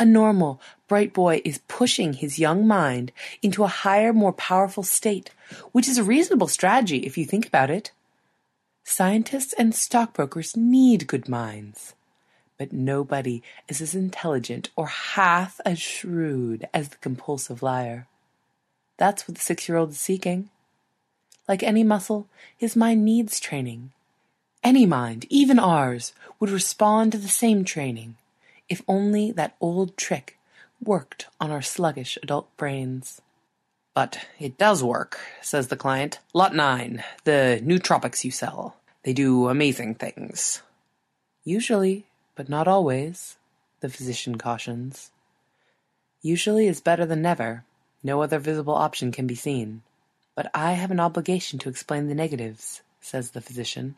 A normal, bright boy is pushing his young mind into a higher, more powerful state, which is a reasonable strategy if you think about it. Scientists and stockbrokers need good minds. But nobody is as intelligent or half as shrewd as the compulsive liar. That's what the six year old is seeking. Like any muscle, his mind needs training. Any mind, even ours, would respond to the same training if only that old trick worked on our sluggish adult brains. But it does work, says the client. Lot 9, the nootropics you sell. They do amazing things. Usually, but not always, the physician cautions. Usually is better than never. No other visible option can be seen. But I have an obligation to explain the negatives, says the physician.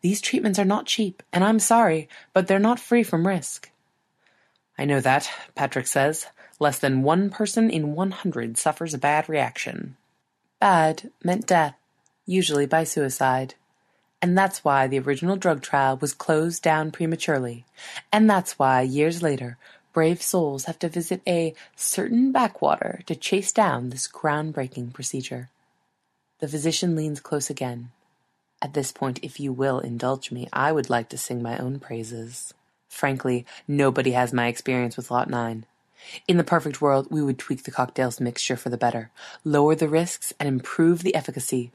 These treatments are not cheap, and I'm sorry, but they're not free from risk. I know that, Patrick says. Less than one person in 100 suffers a bad reaction. Bad meant death, usually by suicide. And that's why the original drug trial was closed down prematurely. And that's why, years later, brave souls have to visit a certain backwater to chase down this groundbreaking procedure. The physician leans close again. At this point, if you will indulge me, I would like to sing my own praises. Frankly, nobody has my experience with Lot 9. In the perfect world, we would tweak the cocktail's mixture for the better, lower the risks, and improve the efficacy.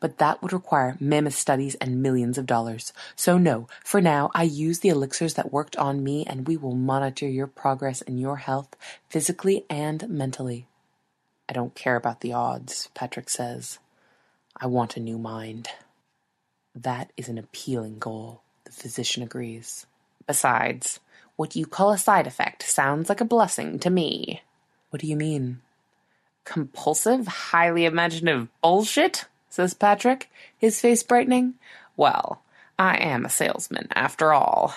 But that would require mammoth studies and millions of dollars. So no, for now, I use the elixirs that worked on me and we will monitor your progress and your health, physically and mentally. I don't care about the odds, Patrick says. I want a new mind. That is an appealing goal, the physician agrees. Besides, what you call a side effect sounds like a blessing to me. What do you mean? Compulsive, highly imaginative bullshit? says Patrick, his face brightening. Well, I am a salesman, after all.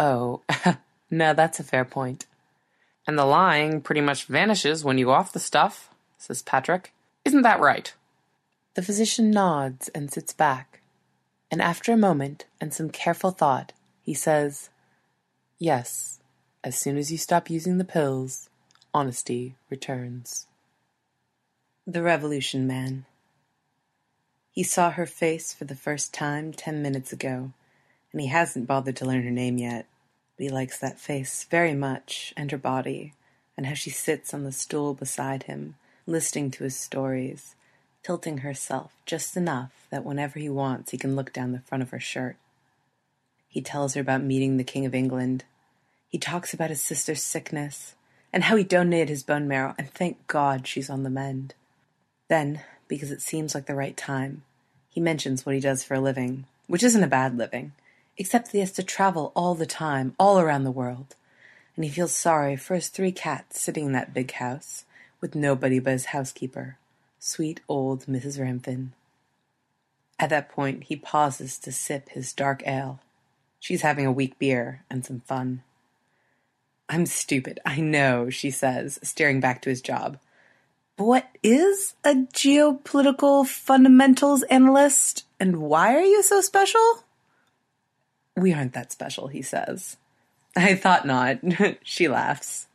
Oh, no, that's a fair point. And the lying pretty much vanishes when you go off the stuff, says Patrick. Isn't that right? The physician nods and sits back, and after a moment and some careful thought, he says, Yes, as soon as you stop using the pills, honesty returns. The Revolution Man. He saw her face for the first time ten minutes ago, and he hasn't bothered to learn her name yet. But he likes that face very much, and her body, and how she sits on the stool beside him, listening to his stories, tilting herself just enough that whenever he wants he can look down the front of her shirt. He tells her about meeting the King of England. He talks about his sister's sickness and how he donated his bone marrow, and thank God she's on the mend. Then, because it seems like the right time, he mentions what he does for a living, which isn't a bad living, except that he has to travel all the time, all around the world. And he feels sorry for his three cats sitting in that big house, with nobody but his housekeeper, sweet old Mrs. Ramfin. At that point, he pauses to sip his dark ale. She's having a weak beer and some fun. I'm stupid, I know, she says, staring back to his job. What is a geopolitical fundamentals analyst, and why are you so special? We aren't that special, he says. I thought not, she laughs.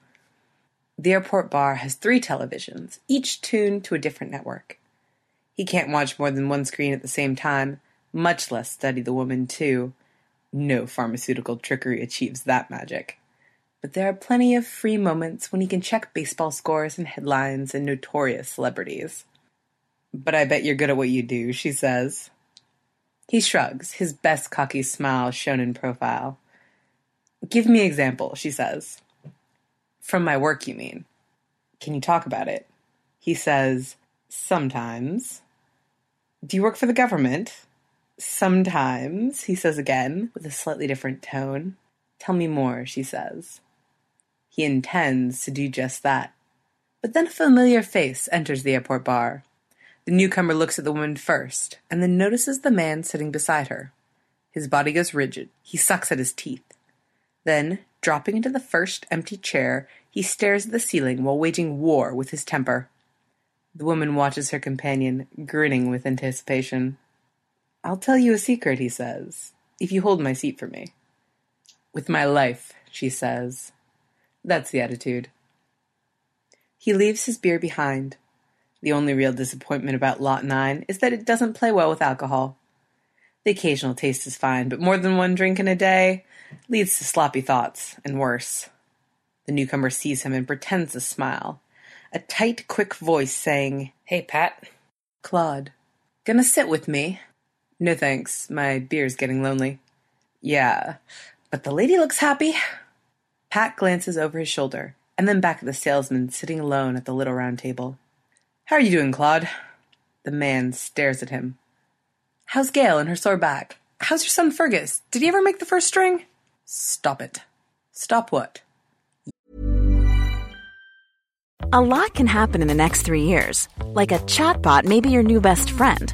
The airport bar has three televisions, each tuned to a different network. He can't watch more than one screen at the same time, much less study the woman, too. No pharmaceutical trickery achieves that magic. But there are plenty of free moments when he can check baseball scores and headlines and notorious celebrities. But I bet you're good at what you do, she says. He shrugs, his best cocky smile shown in profile. Give me an example, she says. From my work, you mean? Can you talk about it? He says, Sometimes. Do you work for the government? Sometimes, he says again, with a slightly different tone. Tell me more, she says. He intends to do just that. But then a familiar face enters the airport bar. The newcomer looks at the woman first, and then notices the man sitting beside her. His body goes rigid. He sucks at his teeth. Then, dropping into the first empty chair, he stares at the ceiling while waging war with his temper. The woman watches her companion, grinning with anticipation. I'll tell you a secret, he says, if you hold my seat for me. With my life, she says. That's the attitude. He leaves his beer behind. The only real disappointment about Lot 9 is that it doesn't play well with alcohol. The occasional taste is fine, but more than one drink in a day leads to sloppy thoughts and worse. The newcomer sees him and pretends to smile. A tight, quick voice saying, Hey, Pat. Claude. Gonna sit with me? No thanks. My beer's getting lonely. Yeah, but the lady looks happy. Pat glances over his shoulder and then back at the salesman sitting alone at the little round table. How are you doing, Claude? The man stares at him. How's Gail and her sore back? How's your son Fergus? Did he ever make the first string? Stop it. Stop what? A lot can happen in the next three years. Like a chatbot may be your new best friend.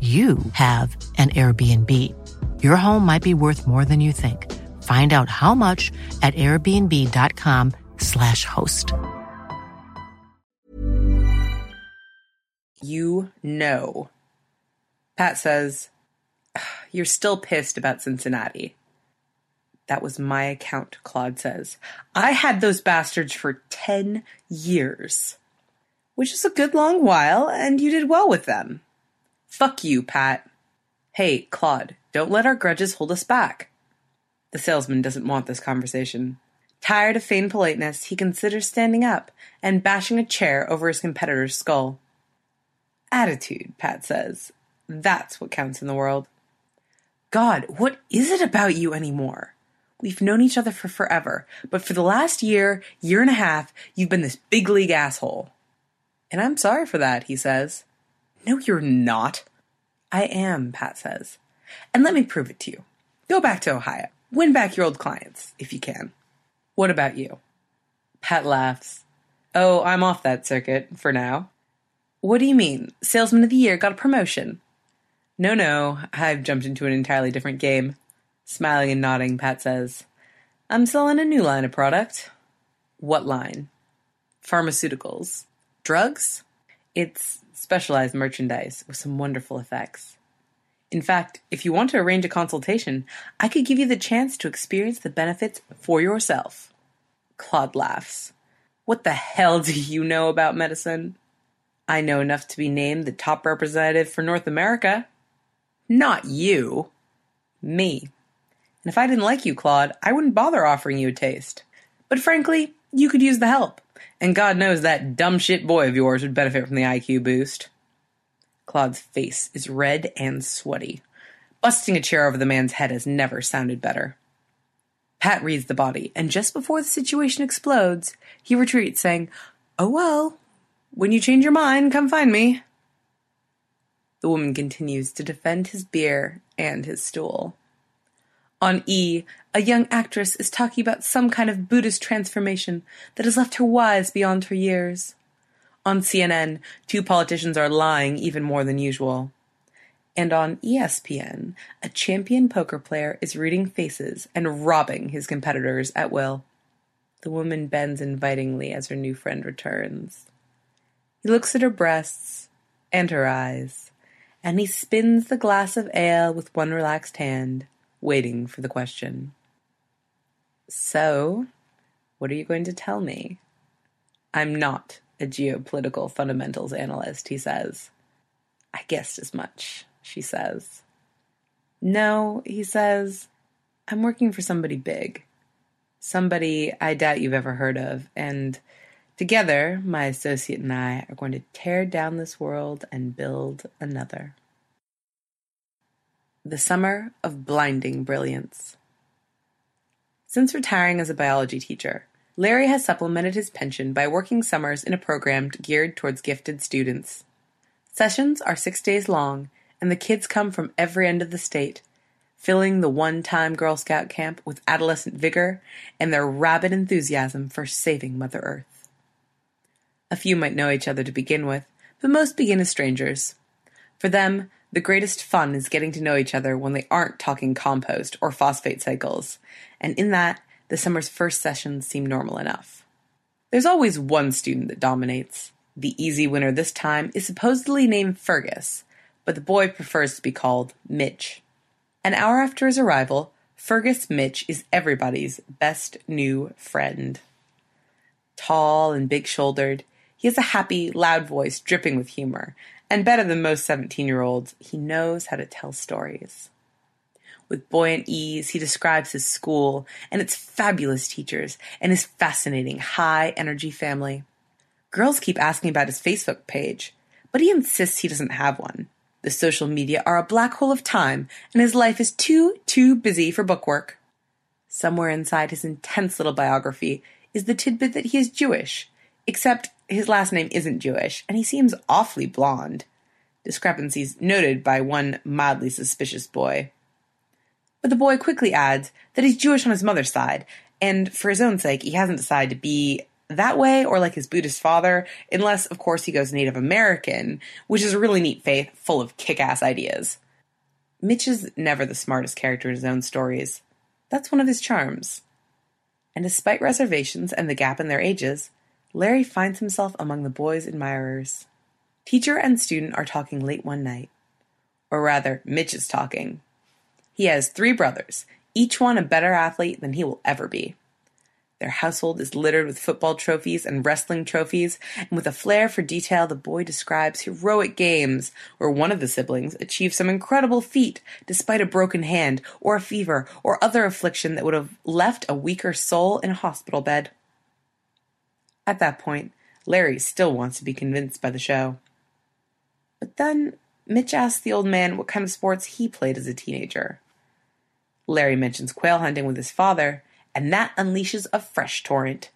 you have an Airbnb. Your home might be worth more than you think. Find out how much at airbnb.com/slash host. You know. Pat says, You're still pissed about Cincinnati. That was my account, Claude says. I had those bastards for 10 years, which is a good long while, and you did well with them. Fuck you, Pat. Hey, Claude, don't let our grudges hold us back. The salesman doesn't want this conversation. Tired of feigned politeness, he considers standing up and bashing a chair over his competitor's skull. Attitude, Pat says. That's what counts in the world. God, what is it about you anymore? We've known each other for forever, but for the last year, year and a half, you've been this big league asshole. And I'm sorry for that, he says. No, you're not. I am, Pat says. And let me prove it to you. Go back to Ohio. Win back your old clients, if you can. What about you? Pat laughs. Oh, I'm off that circuit, for now. What do you mean? Salesman of the Year got a promotion. No, no, I've jumped into an entirely different game. Smiling and nodding, Pat says, I'm selling a new line of product. What line? Pharmaceuticals. Drugs? It's specialized merchandise with some wonderful effects. In fact, if you want to arrange a consultation, I could give you the chance to experience the benefits for yourself. Claude laughs. What the hell do you know about medicine? I know enough to be named the top representative for North America. Not you. Me. And if I didn't like you, Claude, I wouldn't bother offering you a taste. But frankly, you could use the help. And God knows that dumb shit boy of yours would benefit from the IQ boost. Claude's face is red and sweaty. Busting a chair over the man's head has never sounded better. Pat reads the body, and just before the situation explodes, he retreats, saying, Oh well, when you change your mind, come find me. The woman continues to defend his beer and his stool. On E, a young actress is talking about some kind of Buddhist transformation that has left her wise beyond her years. On CNN, two politicians are lying even more than usual. And on ESPN, a champion poker player is reading faces and robbing his competitors at will. The woman bends invitingly as her new friend returns. He looks at her breasts and her eyes, and he spins the glass of ale with one relaxed hand waiting for the question. So, what are you going to tell me? I'm not a geopolitical fundamentals analyst, he says. I guessed as much, she says. No, he says, I'm working for somebody big. Somebody I doubt you've ever heard of, and together, my associate and I are going to tear down this world and build another. The Summer of Blinding Brilliance. Since retiring as a biology teacher, Larry has supplemented his pension by working summers in a program geared towards gifted students. Sessions are six days long, and the kids come from every end of the state, filling the one time Girl Scout camp with adolescent vigor and their rabid enthusiasm for saving Mother Earth. A few might know each other to begin with, but most begin as strangers. For them, the greatest fun is getting to know each other when they aren't talking compost or phosphate cycles, and in that, the summer's first sessions seem normal enough. There's always one student that dominates. The easy winner this time is supposedly named Fergus, but the boy prefers to be called Mitch. An hour after his arrival, Fergus Mitch is everybody's best new friend. Tall and big shouldered, he has a happy, loud voice dripping with humor, and better than most 17 year olds, he knows how to tell stories. With buoyant ease, he describes his school and its fabulous teachers and his fascinating high energy family. Girls keep asking about his Facebook page, but he insists he doesn't have one. The social media are a black hole of time, and his life is too, too busy for bookwork. Somewhere inside his intense little biography is the tidbit that he is Jewish, except his last name isn't Jewish, and he seems awfully blonde. Discrepancies noted by one mildly suspicious boy. But the boy quickly adds that he's Jewish on his mother's side, and for his own sake, he hasn't decided to be that way or like his Buddhist father, unless, of course, he goes Native American, which is a really neat faith full of kick ass ideas. Mitch is never the smartest character in his own stories. That's one of his charms. And despite reservations and the gap in their ages, Larry finds himself among the boy's admirers. Teacher and student are talking late one night. Or rather, Mitch is talking. He has three brothers, each one a better athlete than he will ever be. Their household is littered with football trophies and wrestling trophies, and with a flair for detail, the boy describes heroic games where one of the siblings achieved some incredible feat despite a broken hand or a fever or other affliction that would have left a weaker soul in a hospital bed. At that point, Larry still wants to be convinced by the show. But then Mitch asks the old man what kind of sports he played as a teenager. Larry mentions quail hunting with his father, and that unleashes a fresh torrent.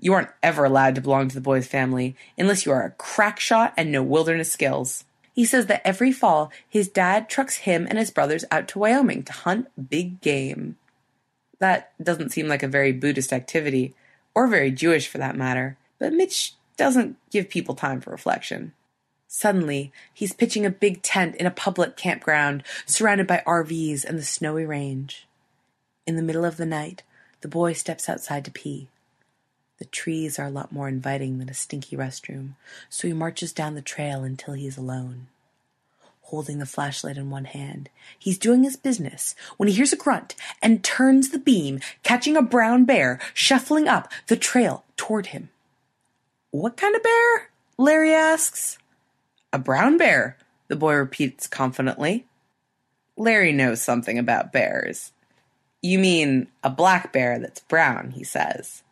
You aren't ever allowed to belong to the boy's family unless you are a crack shot and know wilderness skills. He says that every fall his dad trucks him and his brothers out to Wyoming to hunt big game. That doesn't seem like a very Buddhist activity, or very Jewish for that matter, but Mitch doesn't give people time for reflection. Suddenly, he's pitching a big tent in a public campground surrounded by RVs and the snowy range. In the middle of the night, the boy steps outside to pee. The trees are a lot more inviting than a stinky restroom, so he marches down the trail until he is alone. Holding the flashlight in one hand, he's doing his business when he hears a grunt and turns the beam, catching a brown bear shuffling up the trail toward him. What kind of bear? Larry asks. A brown bear, the boy repeats confidently. Larry knows something about bears. You mean a black bear that's brown, he says.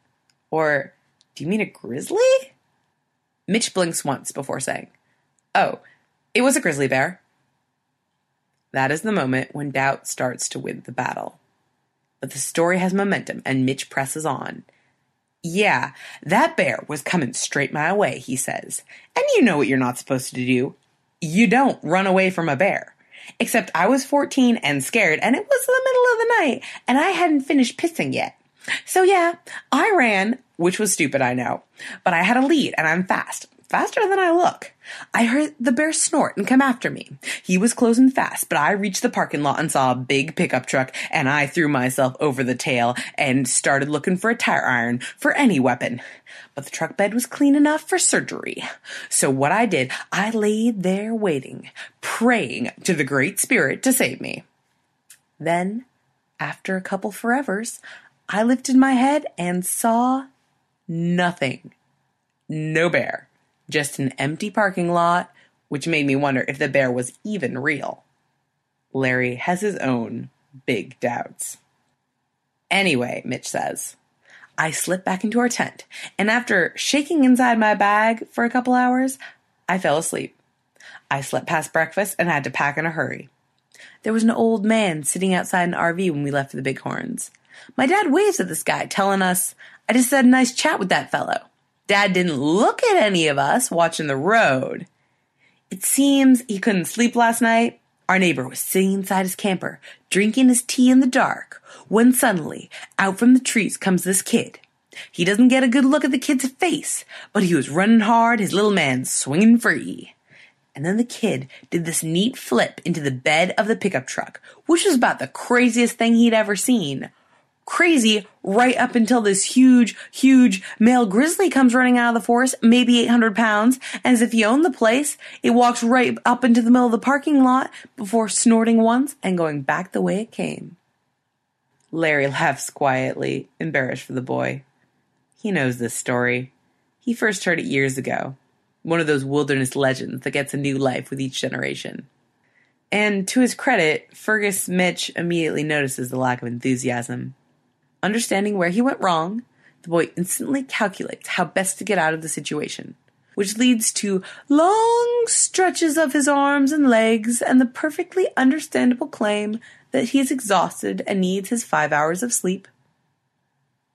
Or do you mean a grizzly? Mitch blinks once before saying, Oh, it was a grizzly bear. That is the moment when doubt starts to win the battle. But the story has momentum and Mitch presses on. Yeah, that bear was coming straight my way, he says. And you know what you're not supposed to do. You don't run away from a bear. Except I was 14 and scared, and it was the middle of the night, and I hadn't finished pissing yet. So yeah, I ran, which was stupid, I know. But I had a lead, and I'm fast. Faster than I look. I heard the bear snort and come after me. He was closing fast, but I reached the parking lot and saw a big pickup truck, and I threw myself over the tail and started looking for a tire iron for any weapon. But the truck bed was clean enough for surgery. So what I did, I laid there waiting, praying to the Great Spirit to save me. Then, after a couple forevers, I lifted my head and saw nothing. No bear. Just an empty parking lot, which made me wonder if the bear was even real. Larry has his own big doubts. Anyway, Mitch says, I slipped back into our tent, and after shaking inside my bag for a couple hours, I fell asleep. I slept past breakfast and had to pack in a hurry. There was an old man sitting outside an RV when we left for the Bighorns. My dad waves at this guy, telling us, I just had a nice chat with that fellow. Dad didn't look at any of us watching the road. It seems he couldn't sleep last night. Our neighbor was sitting inside his camper, drinking his tea in the dark, when suddenly, out from the trees comes this kid. He doesn't get a good look at the kid's face, but he was running hard, his little man swinging free. And then the kid did this neat flip into the bed of the pickup truck, which was about the craziest thing he'd ever seen. Crazy right up until this huge, huge male grizzly comes running out of the forest, maybe 800 pounds, as if he owned the place, it walks right up into the middle of the parking lot before snorting once and going back the way it came. Larry laughs quietly, embarrassed for the boy. He knows this story. He first heard it years ago. One of those wilderness legends that gets a new life with each generation. And to his credit, Fergus Mitch immediately notices the lack of enthusiasm. Understanding where he went wrong, the boy instantly calculates how best to get out of the situation, which leads to long stretches of his arms and legs and the perfectly understandable claim that he is exhausted and needs his five hours of sleep.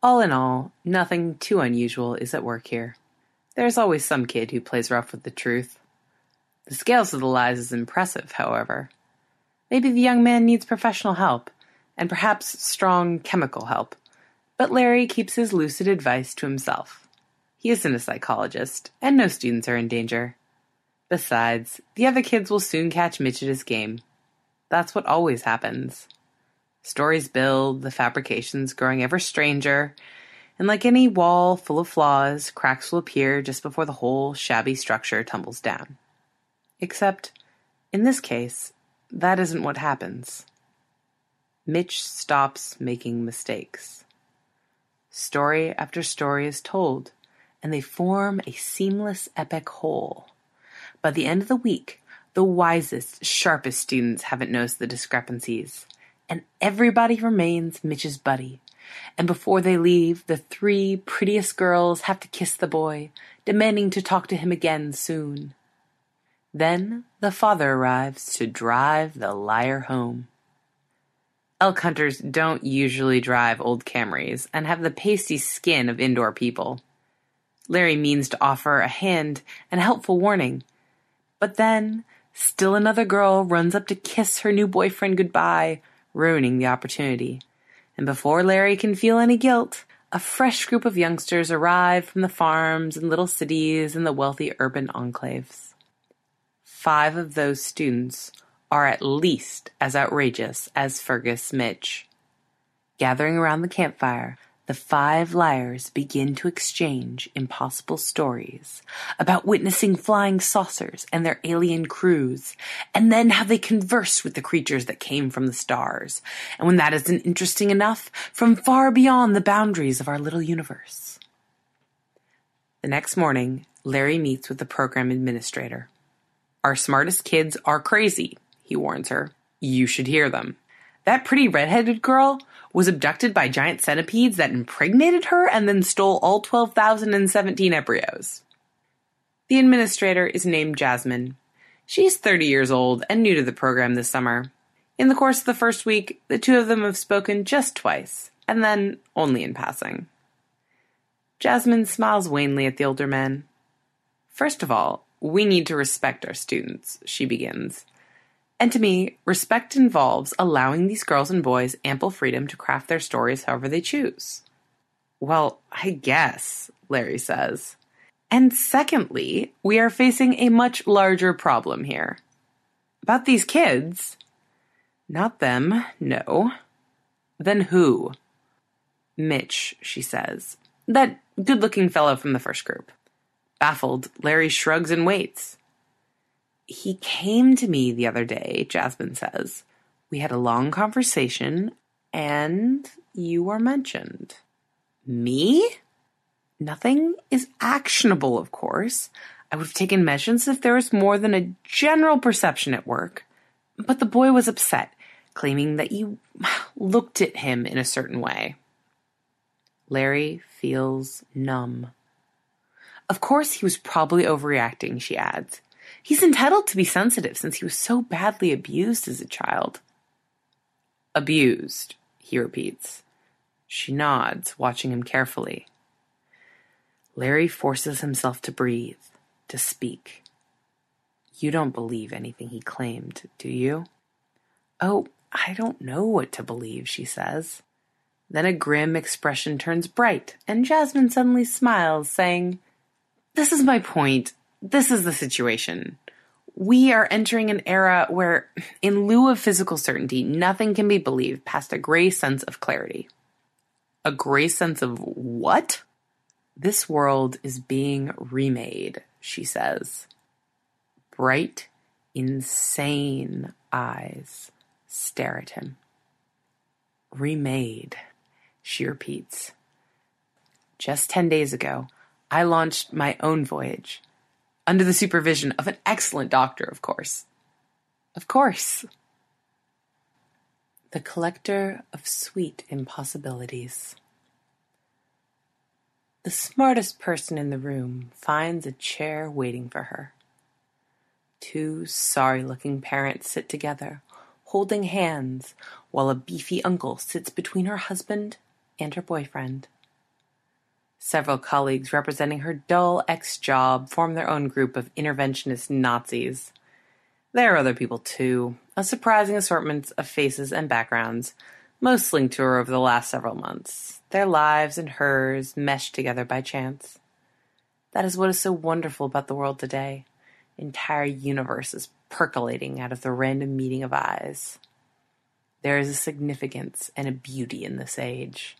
All in all, nothing too unusual is at work here. There's always some kid who plays rough with the truth. The scales of the lies is impressive, however. Maybe the young man needs professional help, and perhaps strong chemical help. But Larry keeps his lucid advice to himself. He isn't a psychologist, and no students are in danger. Besides, the other kids will soon catch Mitch at his game. That's what always happens. Stories build, the fabrications growing ever stranger, and like any wall full of flaws, cracks will appear just before the whole shabby structure tumbles down. Except, in this case, that isn't what happens. Mitch stops making mistakes. Story after story is told, and they form a seamless epic whole. By the end of the week, the wisest, sharpest students haven't noticed the discrepancies, and everybody remains Mitch's buddy. And before they leave, the three prettiest girls have to kiss the boy, demanding to talk to him again soon. Then the father arrives to drive the liar home. Elk hunters don't usually drive old Camrys and have the pasty skin of indoor people. Larry means to offer a hand and a helpful warning. But then, still another girl runs up to kiss her new boyfriend goodbye, ruining the opportunity. And before Larry can feel any guilt, a fresh group of youngsters arrive from the farms and little cities and the wealthy urban enclaves. Five of those students are at least as outrageous as Fergus Mitch. Gathering around the campfire, the five liars begin to exchange impossible stories about witnessing flying saucers and their alien crews, and then how they conversed with the creatures that came from the stars, and when that isn't interesting enough, from far beyond the boundaries of our little universe. The next morning, Larry meets with the program administrator. Our smartest kids are crazy, he warns her. You should hear them. That pretty redheaded girl was abducted by giant centipedes that impregnated her and then stole all 12,017 embryos. The administrator is named Jasmine. She's 30 years old and new to the program this summer. In the course of the first week, the two of them have spoken just twice, and then only in passing. Jasmine smiles wanly at the older men. First of all, we need to respect our students, she begins. And to me, respect involves allowing these girls and boys ample freedom to craft their stories however they choose. Well, I guess, Larry says. And secondly, we are facing a much larger problem here. About these kids. Not them, no. Then who? Mitch, she says. That good looking fellow from the first group. Baffled, Larry shrugs and waits. He came to me the other day, Jasmine says. We had a long conversation, and you were mentioned. Me? Nothing is actionable, of course. I would have taken measures if there was more than a general perception at work. But the boy was upset, claiming that you looked at him in a certain way. Larry feels numb. Of course, he was probably overreacting, she adds. He's entitled to be sensitive since he was so badly abused as a child. Abused, he repeats. She nods, watching him carefully. Larry forces himself to breathe, to speak. You don't believe anything he claimed, do you? Oh, I don't know what to believe, she says. Then a grim expression turns bright, and Jasmine suddenly smiles, saying, This is my point. This is the situation. We are entering an era where, in lieu of physical certainty, nothing can be believed past a gray sense of clarity. A gray sense of what? This world is being remade, she says. Bright, insane eyes stare at him. Remade, she repeats. Just 10 days ago, I launched my own voyage, under the supervision of an excellent doctor, of course. Of course. The collector of sweet impossibilities. The smartest person in the room finds a chair waiting for her. Two sorry looking parents sit together, holding hands, while a beefy uncle sits between her husband and her boyfriend. Several colleagues representing her dull ex job form their own group of interventionist Nazis. There are other people too, a surprising assortment of faces and backgrounds, most linked to her over the last several months, their lives and hers meshed together by chance. That is what is so wonderful about the world today. Entire universes percolating out of the random meeting of eyes. There is a significance and a beauty in this age.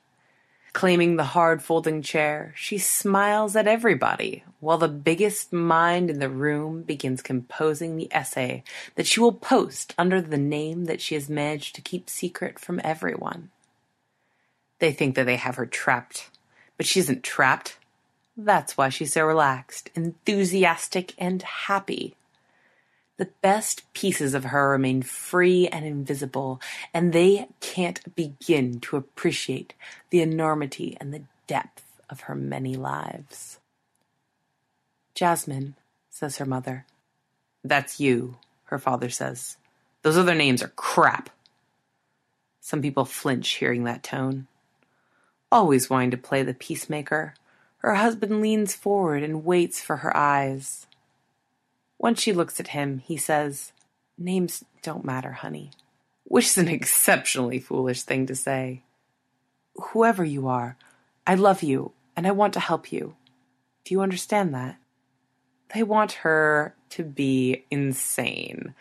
Claiming the hard folding chair, she smiles at everybody, while the biggest mind in the room begins composing the essay that she will post under the name that she has managed to keep secret from everyone. They think that they have her trapped, but she isn't trapped. That's why she's so relaxed, enthusiastic, and happy. The best pieces of her remain free and invisible, and they can't begin to appreciate the enormity and the depth of her many lives. Jasmine, says her mother. That's you, her father says. Those other names are crap. Some people flinch hearing that tone. Always wanting to play the peacemaker, her husband leans forward and waits for her eyes. Once she looks at him, he says, Names don't matter, honey. Which is an exceptionally foolish thing to say. Whoever you are, I love you and I want to help you. Do you understand that? They want her to be insane.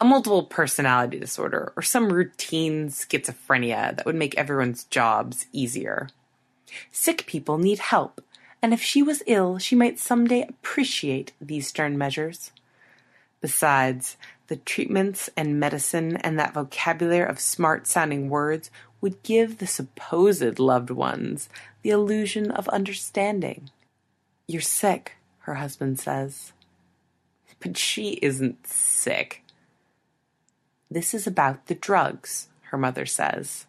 A multiple personality disorder or some routine schizophrenia that would make everyone's jobs easier. Sick people need help, and if she was ill, she might someday appreciate these stern measures. Besides, the treatments and medicine and that vocabulary of smart sounding words would give the supposed loved ones the illusion of understanding. You're sick, her husband says. But she isn't sick. This is about the drugs, her mother says.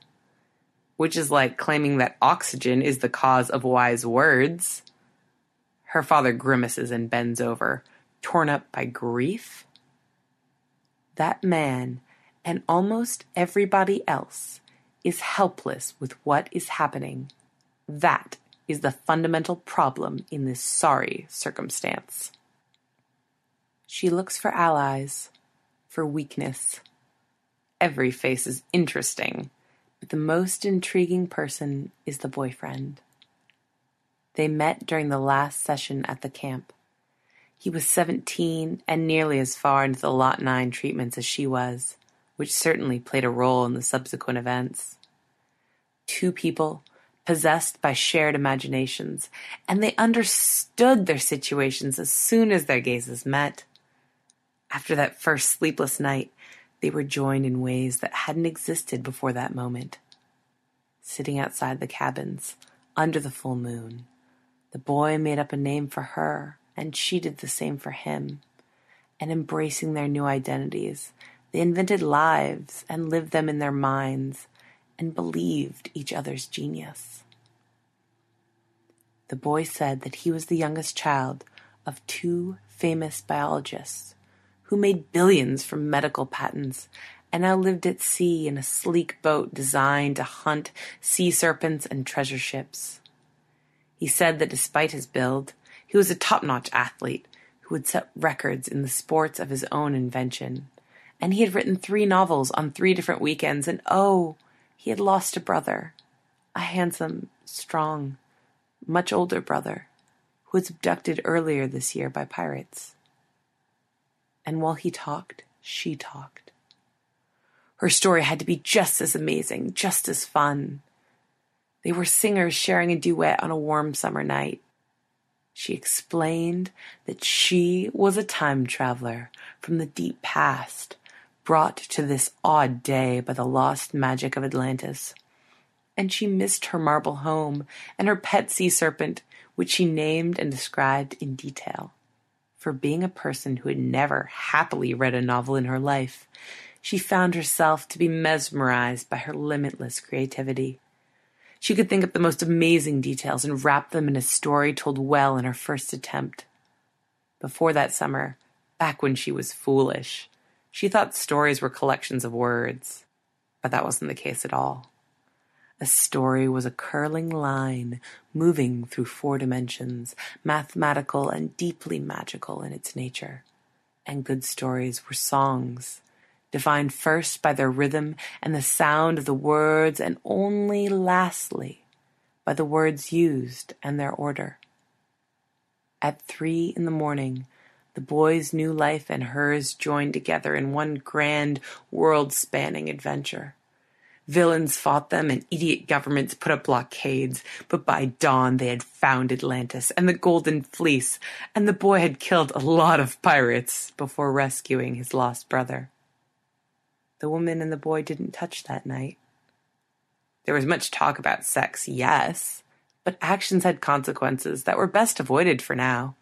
Which is like claiming that oxygen is the cause of wise words. Her father grimaces and bends over, torn up by grief that man and almost everybody else is helpless with what is happening. That is the fundamental problem in this sorry circumstance. She looks for allies, for weakness. Every face is interesting, but the most intriguing person is the boyfriend. They met during the last session at the camp. He was seventeen and nearly as far into the Lot 9 treatments as she was, which certainly played a role in the subsequent events. Two people possessed by shared imaginations, and they understood their situations as soon as their gazes met. After that first sleepless night, they were joined in ways that hadn't existed before that moment. sitting outside the cabins, under the full moon. The boy made up a name for her, and she did the same for him. And embracing their new identities, they invented lives and lived them in their minds and believed each other's genius. The boy said that he was the youngest child of two famous biologists who made billions from medical patents and now lived at sea in a sleek boat designed to hunt sea serpents and treasure ships. He said that despite his build, he was a top notch athlete who would set records in the sports of his own invention. And he had written three novels on three different weekends, and oh, he had lost a brother, a handsome, strong, much older brother, who was abducted earlier this year by pirates. And while he talked, she talked. Her story had to be just as amazing, just as fun. They were singers sharing a duet on a warm summer night. She explained that she was a time traveler from the deep past, brought to this odd day by the lost magic of Atlantis and she missed her marble home and her pet sea serpent, which she named and described in detail. For being a person who had never happily read a novel in her life, she found herself to be mesmerized by her limitless creativity. She could think up the most amazing details and wrap them in a story told well in her first attempt. Before that summer, back when she was foolish, she thought stories were collections of words. But that wasn't the case at all. A story was a curling line moving through four dimensions, mathematical and deeply magical in its nature. And good stories were songs, defined first by their rhythm and the sound of the words, and only lastly by the words used and their order. At three in the morning, the boy's new life and hers joined together in one grand, world spanning adventure. Villains fought them and idiot governments put up blockades, but by dawn they had found Atlantis and the Golden Fleece, and the boy had killed a lot of pirates before rescuing his lost brother. The woman and the boy didn't touch that night. There was much talk about sex, yes, but actions had consequences that were best avoided for now.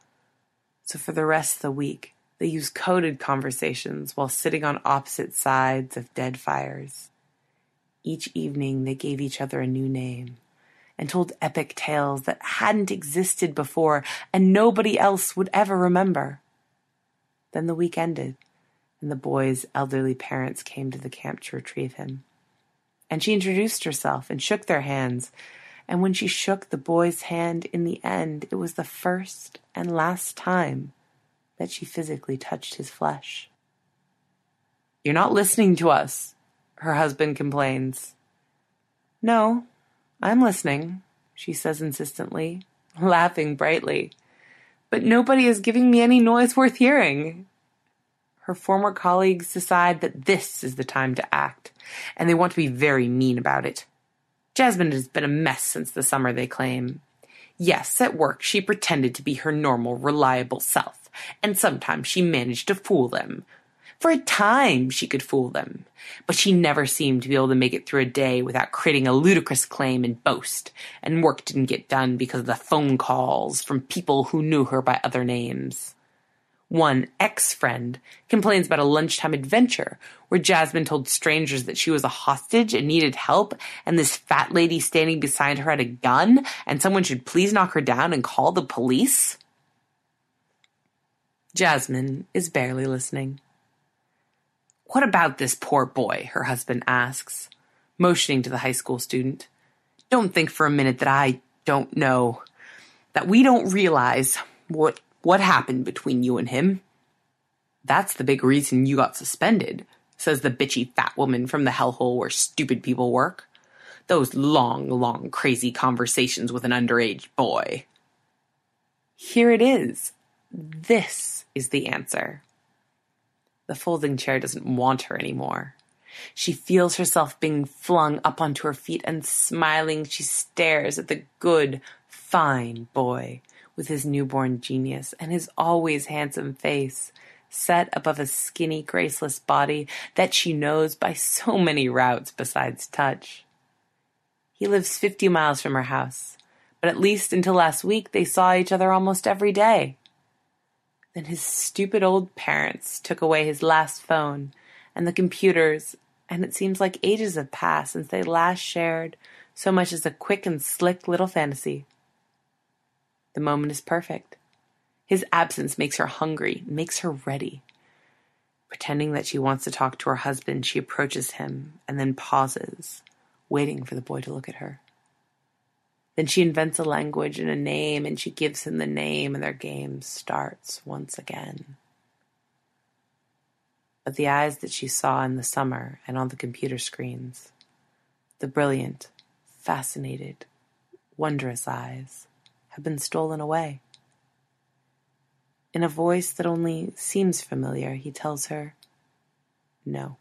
So for the rest of the week, they used coded conversations while sitting on opposite sides of dead fires. Each evening they gave each other a new name and told epic tales that hadn't existed before and nobody else would ever remember. Then the week ended, and the boy's elderly parents came to the camp to retrieve him. And she introduced herself and shook their hands. And when she shook the boy's hand in the end, it was the first and last time that she physically touched his flesh. You're not listening to us, her husband complains. No, I'm listening, she says insistently, laughing brightly. But nobody is giving me any noise worth hearing. Her former colleagues decide that this is the time to act, and they want to be very mean about it. Jasmine has been a mess since the summer, they claim. Yes, at work she pretended to be her normal, reliable self, and sometimes she managed to fool them, for a time, she could fool them, but she never seemed to be able to make it through a day without creating a ludicrous claim and boast, and work didn't get done because of the phone calls from people who knew her by other names. One ex friend complains about a lunchtime adventure where Jasmine told strangers that she was a hostage and needed help, and this fat lady standing beside her had a gun, and someone should please knock her down and call the police. Jasmine is barely listening. What about this poor boy? her husband asks, motioning to the high school student. Don't think for a minute that I don't know, that we don't realize what, what happened between you and him. That's the big reason you got suspended, says the bitchy fat woman from the hellhole where stupid people work. Those long, long, crazy conversations with an underage boy. Here it is. This is the answer. The folding chair doesn't want her anymore. She feels herself being flung up onto her feet and smiling, she stares at the good, fine boy with his newborn genius and his always handsome face set above a skinny, graceless body that she knows by so many routes besides touch. He lives 50 miles from her house, but at least until last week they saw each other almost every day. Then his stupid old parents took away his last phone and the computers, and it seems like ages have passed since they last shared so much as a quick and slick little fantasy. The moment is perfect. His absence makes her hungry, makes her ready. Pretending that she wants to talk to her husband, she approaches him and then pauses, waiting for the boy to look at her. Then she invents a language and a name, and she gives him the name, and their game starts once again. But the eyes that she saw in the summer and on the computer screens, the brilliant, fascinated, wondrous eyes, have been stolen away. In a voice that only seems familiar, he tells her, No.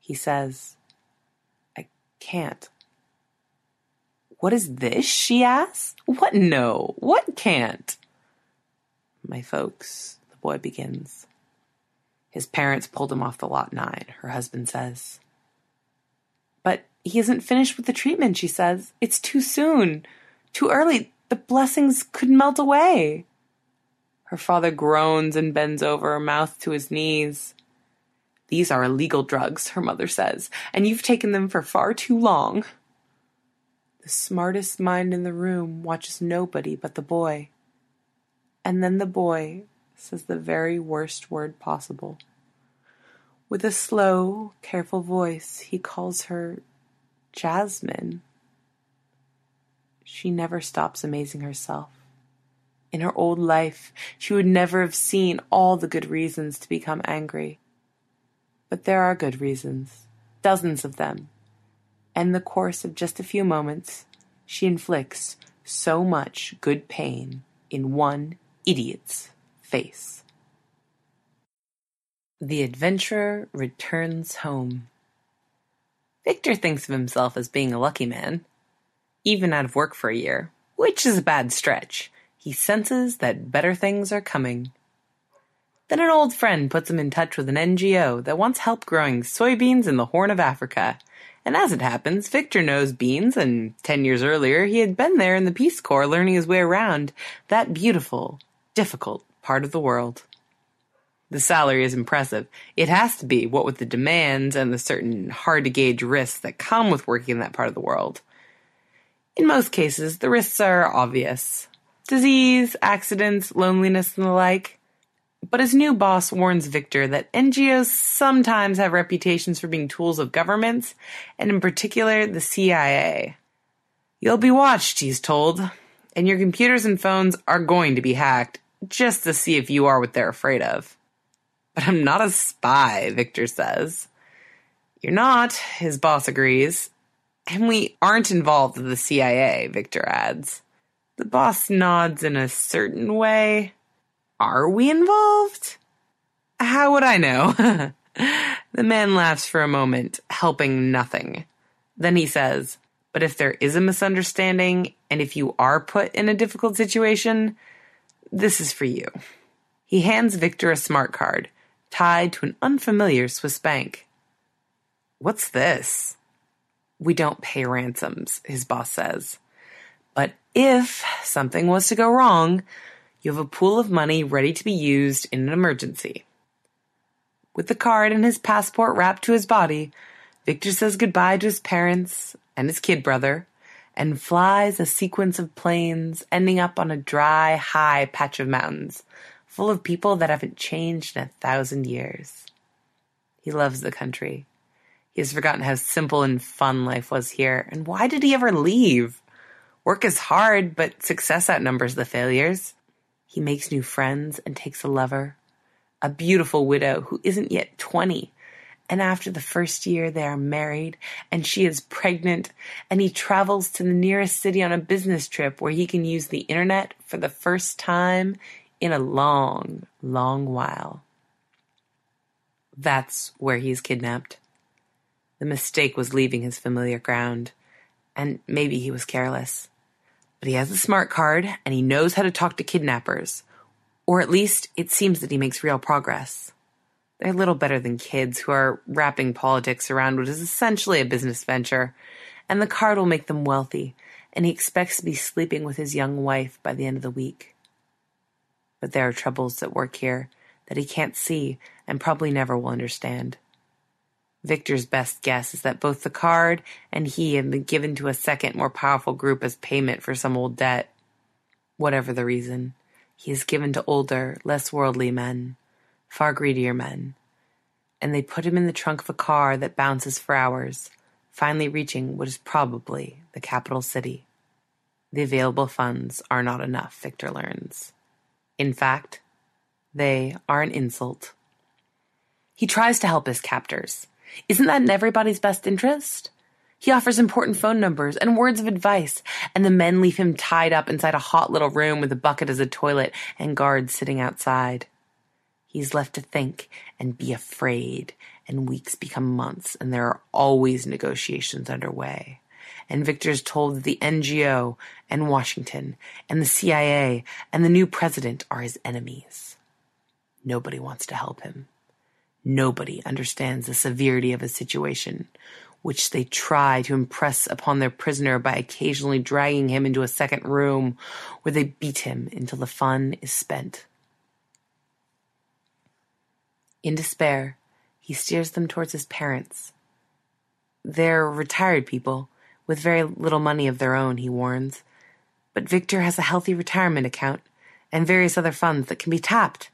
He says, I can't. What is this? she asks. What no? What can't? My folks, the boy begins. His parents pulled him off the lot nine, her husband says. But he isn't finished with the treatment, she says. It's too soon, too early. The blessings could melt away. Her father groans and bends over, mouth to his knees. These are illegal drugs, her mother says, and you've taken them for far too long. The smartest mind in the room watches nobody but the boy. And then the boy says the very worst word possible. With a slow, careful voice, he calls her Jasmine. She never stops amazing herself. In her old life, she would never have seen all the good reasons to become angry. But there are good reasons, dozens of them, and in the course of just a few moments, she inflicts so much good pain in one idiot's face. The adventurer returns home. Victor thinks of himself as being a lucky man. Even out of work for a year, which is a bad stretch, he senses that better things are coming. Then an old friend puts him in touch with an NGO that wants help growing soybeans in the Horn of Africa and as it happens, Victor knows beans, and ten years earlier he had been there in the Peace Corps learning his way around that beautiful, difficult part of the world. The salary is impressive. It has to be, what with the demands and the certain hard to gauge risks that come with working in that part of the world. In most cases, the risks are obvious disease, accidents, loneliness, and the like. But his new boss warns Victor that NGOs sometimes have reputations for being tools of governments, and in particular the CIA. You'll be watched, he's told, and your computers and phones are going to be hacked just to see if you are what they're afraid of. But I'm not a spy, Victor says. You're not, his boss agrees. And we aren't involved with the CIA, Victor adds. The boss nods in a certain way. Are we involved? How would I know? the man laughs for a moment, helping nothing. Then he says, But if there is a misunderstanding, and if you are put in a difficult situation, this is for you. He hands Victor a smart card, tied to an unfamiliar Swiss bank. What's this? We don't pay ransoms, his boss says. But if something was to go wrong, you have a pool of money ready to be used in an emergency. With the card and his passport wrapped to his body, Victor says goodbye to his parents and his kid brother and flies a sequence of planes ending up on a dry, high patch of mountains full of people that haven't changed in a thousand years. He loves the country. He has forgotten how simple and fun life was here, and why did he ever leave? Work is hard, but success outnumbers the failures. He makes new friends and takes a lover, a beautiful widow who isn't yet 20. And after the first year, they are married and she is pregnant. And he travels to the nearest city on a business trip where he can use the internet for the first time in a long, long while. That's where he's kidnapped. The mistake was leaving his familiar ground, and maybe he was careless. But he has a smart card and he knows how to talk to kidnappers. Or at least it seems that he makes real progress. They're little better than kids who are wrapping politics around what is essentially a business venture, and the card will make them wealthy, and he expects to be sleeping with his young wife by the end of the week. But there are troubles at work here that he can't see and probably never will understand. Victor's best guess is that both the card and he have been given to a second, more powerful group as payment for some old debt. Whatever the reason, he is given to older, less worldly men, far greedier men, and they put him in the trunk of a car that bounces for hours, finally reaching what is probably the capital city. The available funds are not enough, Victor learns. In fact, they are an insult. He tries to help his captors isn't that in everybody's best interest? He offers important phone numbers and words of advice, and the men leave him tied up inside a hot little room with a bucket as a toilet and guards sitting outside. He's left to think and be afraid, and weeks become months, and there are always negotiations underway. And Victor's told that the NGO and Washington and the CIA and the new president are his enemies. Nobody wants to help him. Nobody understands the severity of a situation, which they try to impress upon their prisoner by occasionally dragging him into a second room where they beat him until the fun is spent. In despair, he steers them towards his parents. They're retired people with very little money of their own, he warns. But Victor has a healthy retirement account and various other funds that can be tapped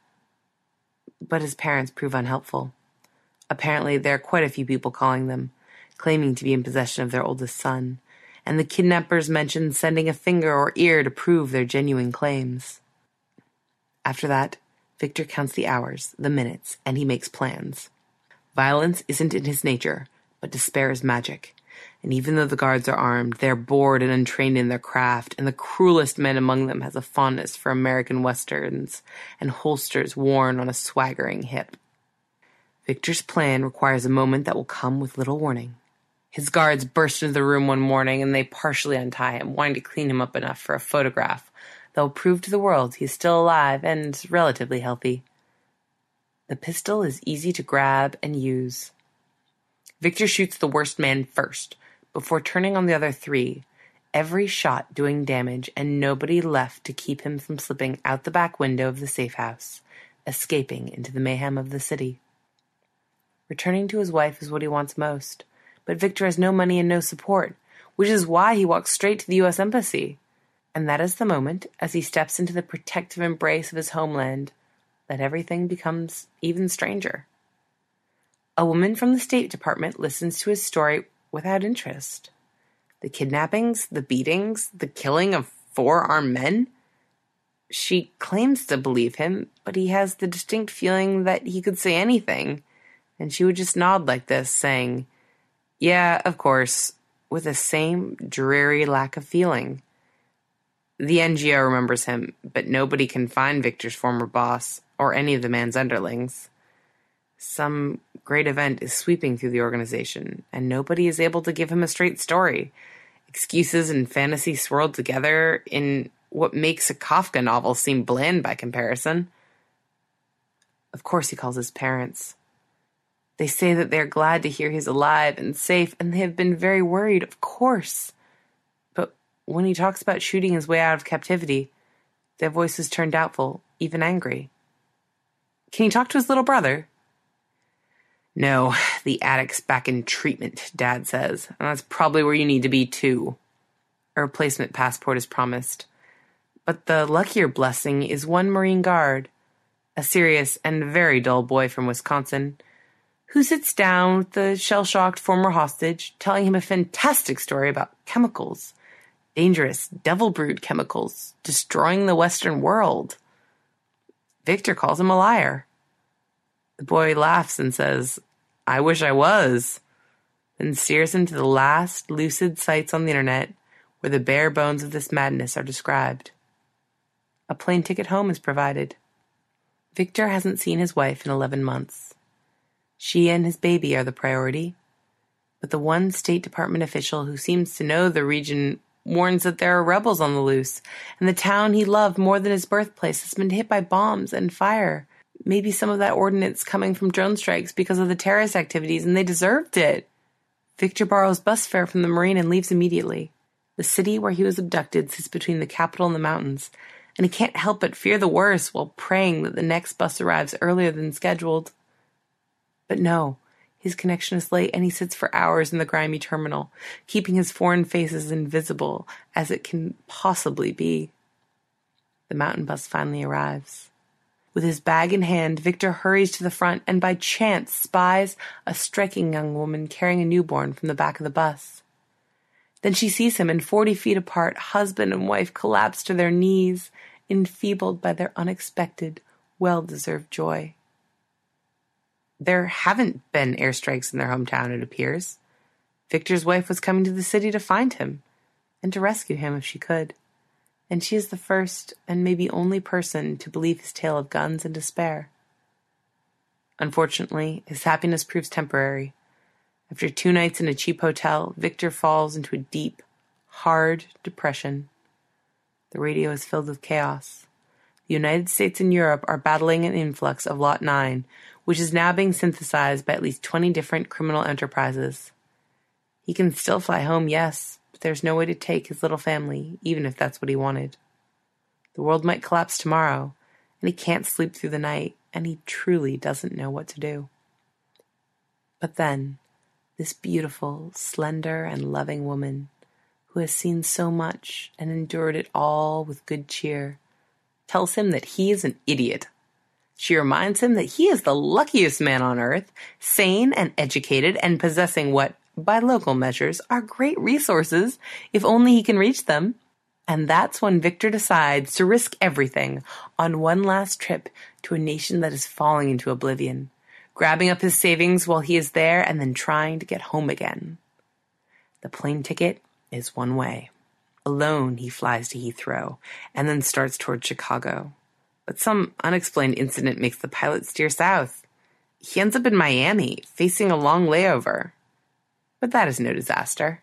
but his parents prove unhelpful. Apparently, there are quite a few people calling them, claiming to be in possession of their oldest son, and the kidnappers mention sending a finger or ear to prove their genuine claims. After that, Victor counts the hours, the minutes, and he makes plans. Violence isn't in his nature, but despair is magic, and even though the guards are armed, they are bored and untrained in their craft, and the cruelest man among them has a fondness for American westerns and holsters worn on a swaggering hip. Victor's plan requires a moment that will come with little warning. His guards burst into the room one morning and they partially untie him, wanting to clean him up enough for a photograph that will prove to the world he is still alive and relatively healthy. The pistol is easy to grab and use. Victor shoots the worst man first, before turning on the other three, every shot doing damage and nobody left to keep him from slipping out the back window of the safe house, escaping into the mayhem of the city. Returning to his wife is what he wants most, but Victor has no money and no support, which is why he walks straight to the U.S. Embassy. And that is the moment, as he steps into the protective embrace of his homeland, that everything becomes even stranger. A woman from the State Department listens to his story without interest. The kidnappings, the beatings, the killing of four armed men? She claims to believe him, but he has the distinct feeling that he could say anything, and she would just nod like this, saying, Yeah, of course, with the same dreary lack of feeling. The NGO remembers him, but nobody can find Victor's former boss or any of the man's underlings. Some great event is sweeping through the organization, and nobody is able to give him a straight story. Excuses and fantasy swirled together in what makes a Kafka novel seem bland by comparison. Of course, he calls his parents. They say that they are glad to hear he's alive and safe, and they have been very worried, of course. But when he talks about shooting his way out of captivity, their voices turn doubtful, even angry. Can he talk to his little brother? No, the addict's back in treatment, Dad says, and that's probably where you need to be too. A replacement passport is promised. But the luckier blessing is one Marine Guard, a serious and very dull boy from Wisconsin, who sits down with the shell shocked former hostage, telling him a fantastic story about chemicals, dangerous, devil brewed chemicals, destroying the Western world. Victor calls him a liar. The boy laughs and says, I wish I was, then steers him to the last lucid sites on the internet where the bare bones of this madness are described. A plane ticket home is provided. Victor hasn't seen his wife in 11 months. She and his baby are the priority, but the one State Department official who seems to know the region warns that there are rebels on the loose, and the town he loved more than his birthplace has been hit by bombs and fire maybe some of that ordinance coming from drone strikes because of the terrorist activities, and they deserved it. Victor borrows bus fare from the Marine and leaves immediately. The city where he was abducted sits between the capital and the mountains, and he can't help but fear the worst while praying that the next bus arrives earlier than scheduled. But no, his connection is late and he sits for hours in the grimy terminal, keeping his foreign face as invisible as it can possibly be. The mountain bus finally arrives. With his bag in hand, Victor hurries to the front and by chance spies a striking young woman carrying a newborn from the back of the bus. Then she sees him, and forty feet apart, husband and wife collapse to their knees, enfeebled by their unexpected, well deserved joy. There haven't been airstrikes in their hometown, it appears. Victor's wife was coming to the city to find him and to rescue him if she could and she is the first and maybe only person to believe his tale of guns and despair. Unfortunately, his happiness proves temporary. After two nights in a cheap hotel, Victor falls into a deep, hard depression. The radio is filled with chaos. The United States and Europe are battling an influx of Lot 9, which is now being synthesized by at least 20 different criminal enterprises. He can still fly home, yes, there's no way to take his little family, even if that's what he wanted. The world might collapse tomorrow, and he can't sleep through the night, and he truly doesn't know what to do. But then, this beautiful, slender, and loving woman, who has seen so much and endured it all with good cheer, tells him that he is an idiot. She reminds him that he is the luckiest man on earth, sane and educated, and possessing what by local measures, are great resources if only he can reach them. And that's when Victor decides to risk everything on one last trip to a nation that is falling into oblivion, grabbing up his savings while he is there and then trying to get home again. The plane ticket is one way. Alone, he flies to Heathrow and then starts toward Chicago. But some unexplained incident makes the pilot steer south. He ends up in Miami, facing a long layover but that is no disaster.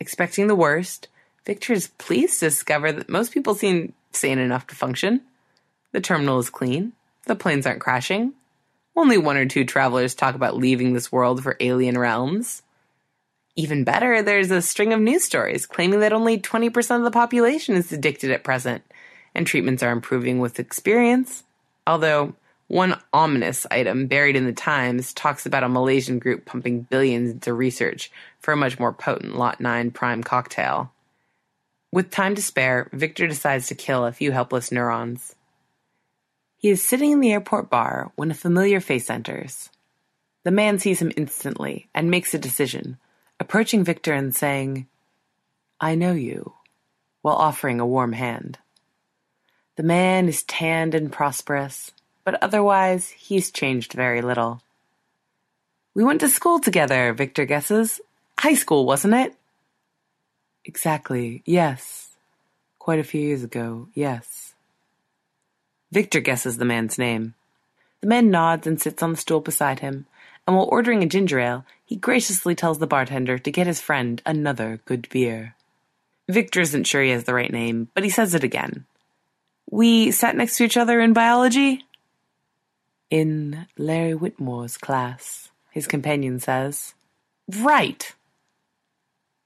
Expecting the worst, Victor is pleased to discover that most people seem sane enough to function. The terminal is clean, the planes aren't crashing. Only one or two travelers talk about leaving this world for alien realms. Even better, there's a string of news stories claiming that only 20% of the population is addicted at present, and treatments are improving with experience. Although, one ominous item buried in the Times talks about a Malaysian group pumping billions into research for a much more potent Lot 9 prime cocktail. With time to spare, Victor decides to kill a few helpless neurons. He is sitting in the airport bar when a familiar face enters. The man sees him instantly and makes a decision, approaching Victor and saying, I know you, while offering a warm hand. The man is tanned and prosperous, but otherwise he's changed very little. We went to school together, Victor guesses. High school, wasn't it? Exactly, yes. Quite a few years ago, yes. Victor guesses the man's name. The man nods and sits on the stool beside him, and while ordering a ginger ale, he graciously tells the bartender to get his friend another good beer. Victor isn't sure he has the right name, but he says it again. We sat next to each other in biology? In Larry Whitmore's class, his companion says. Right!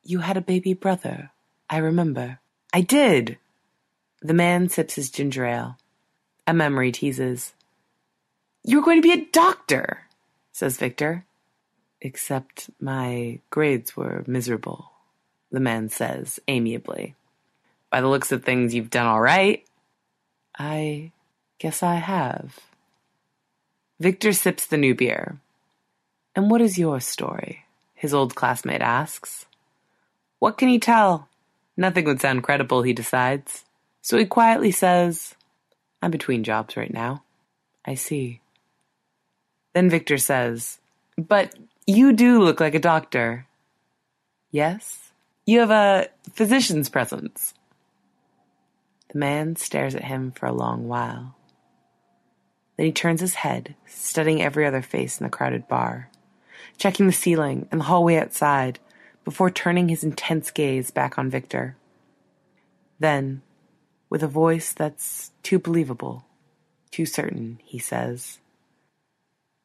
You had a baby brother, I remember. I did! The man sips his ginger ale. A memory teases. You were going to be a doctor, says Victor. Except my grades were miserable, the man says amiably. By the looks of things, you've done all right. I guess I have. Victor sips the new beer. And what is your story? His old classmate asks. What can he tell? Nothing would sound credible, he decides. So he quietly says, I'm between jobs right now. I see. Then Victor says, But you do look like a doctor. Yes? You have a physician's presence. The man stares at him for a long while. Then he turns his head, studying every other face in the crowded bar, checking the ceiling and the hallway outside before turning his intense gaze back on Victor. Then, with a voice that's too believable, too certain, he says,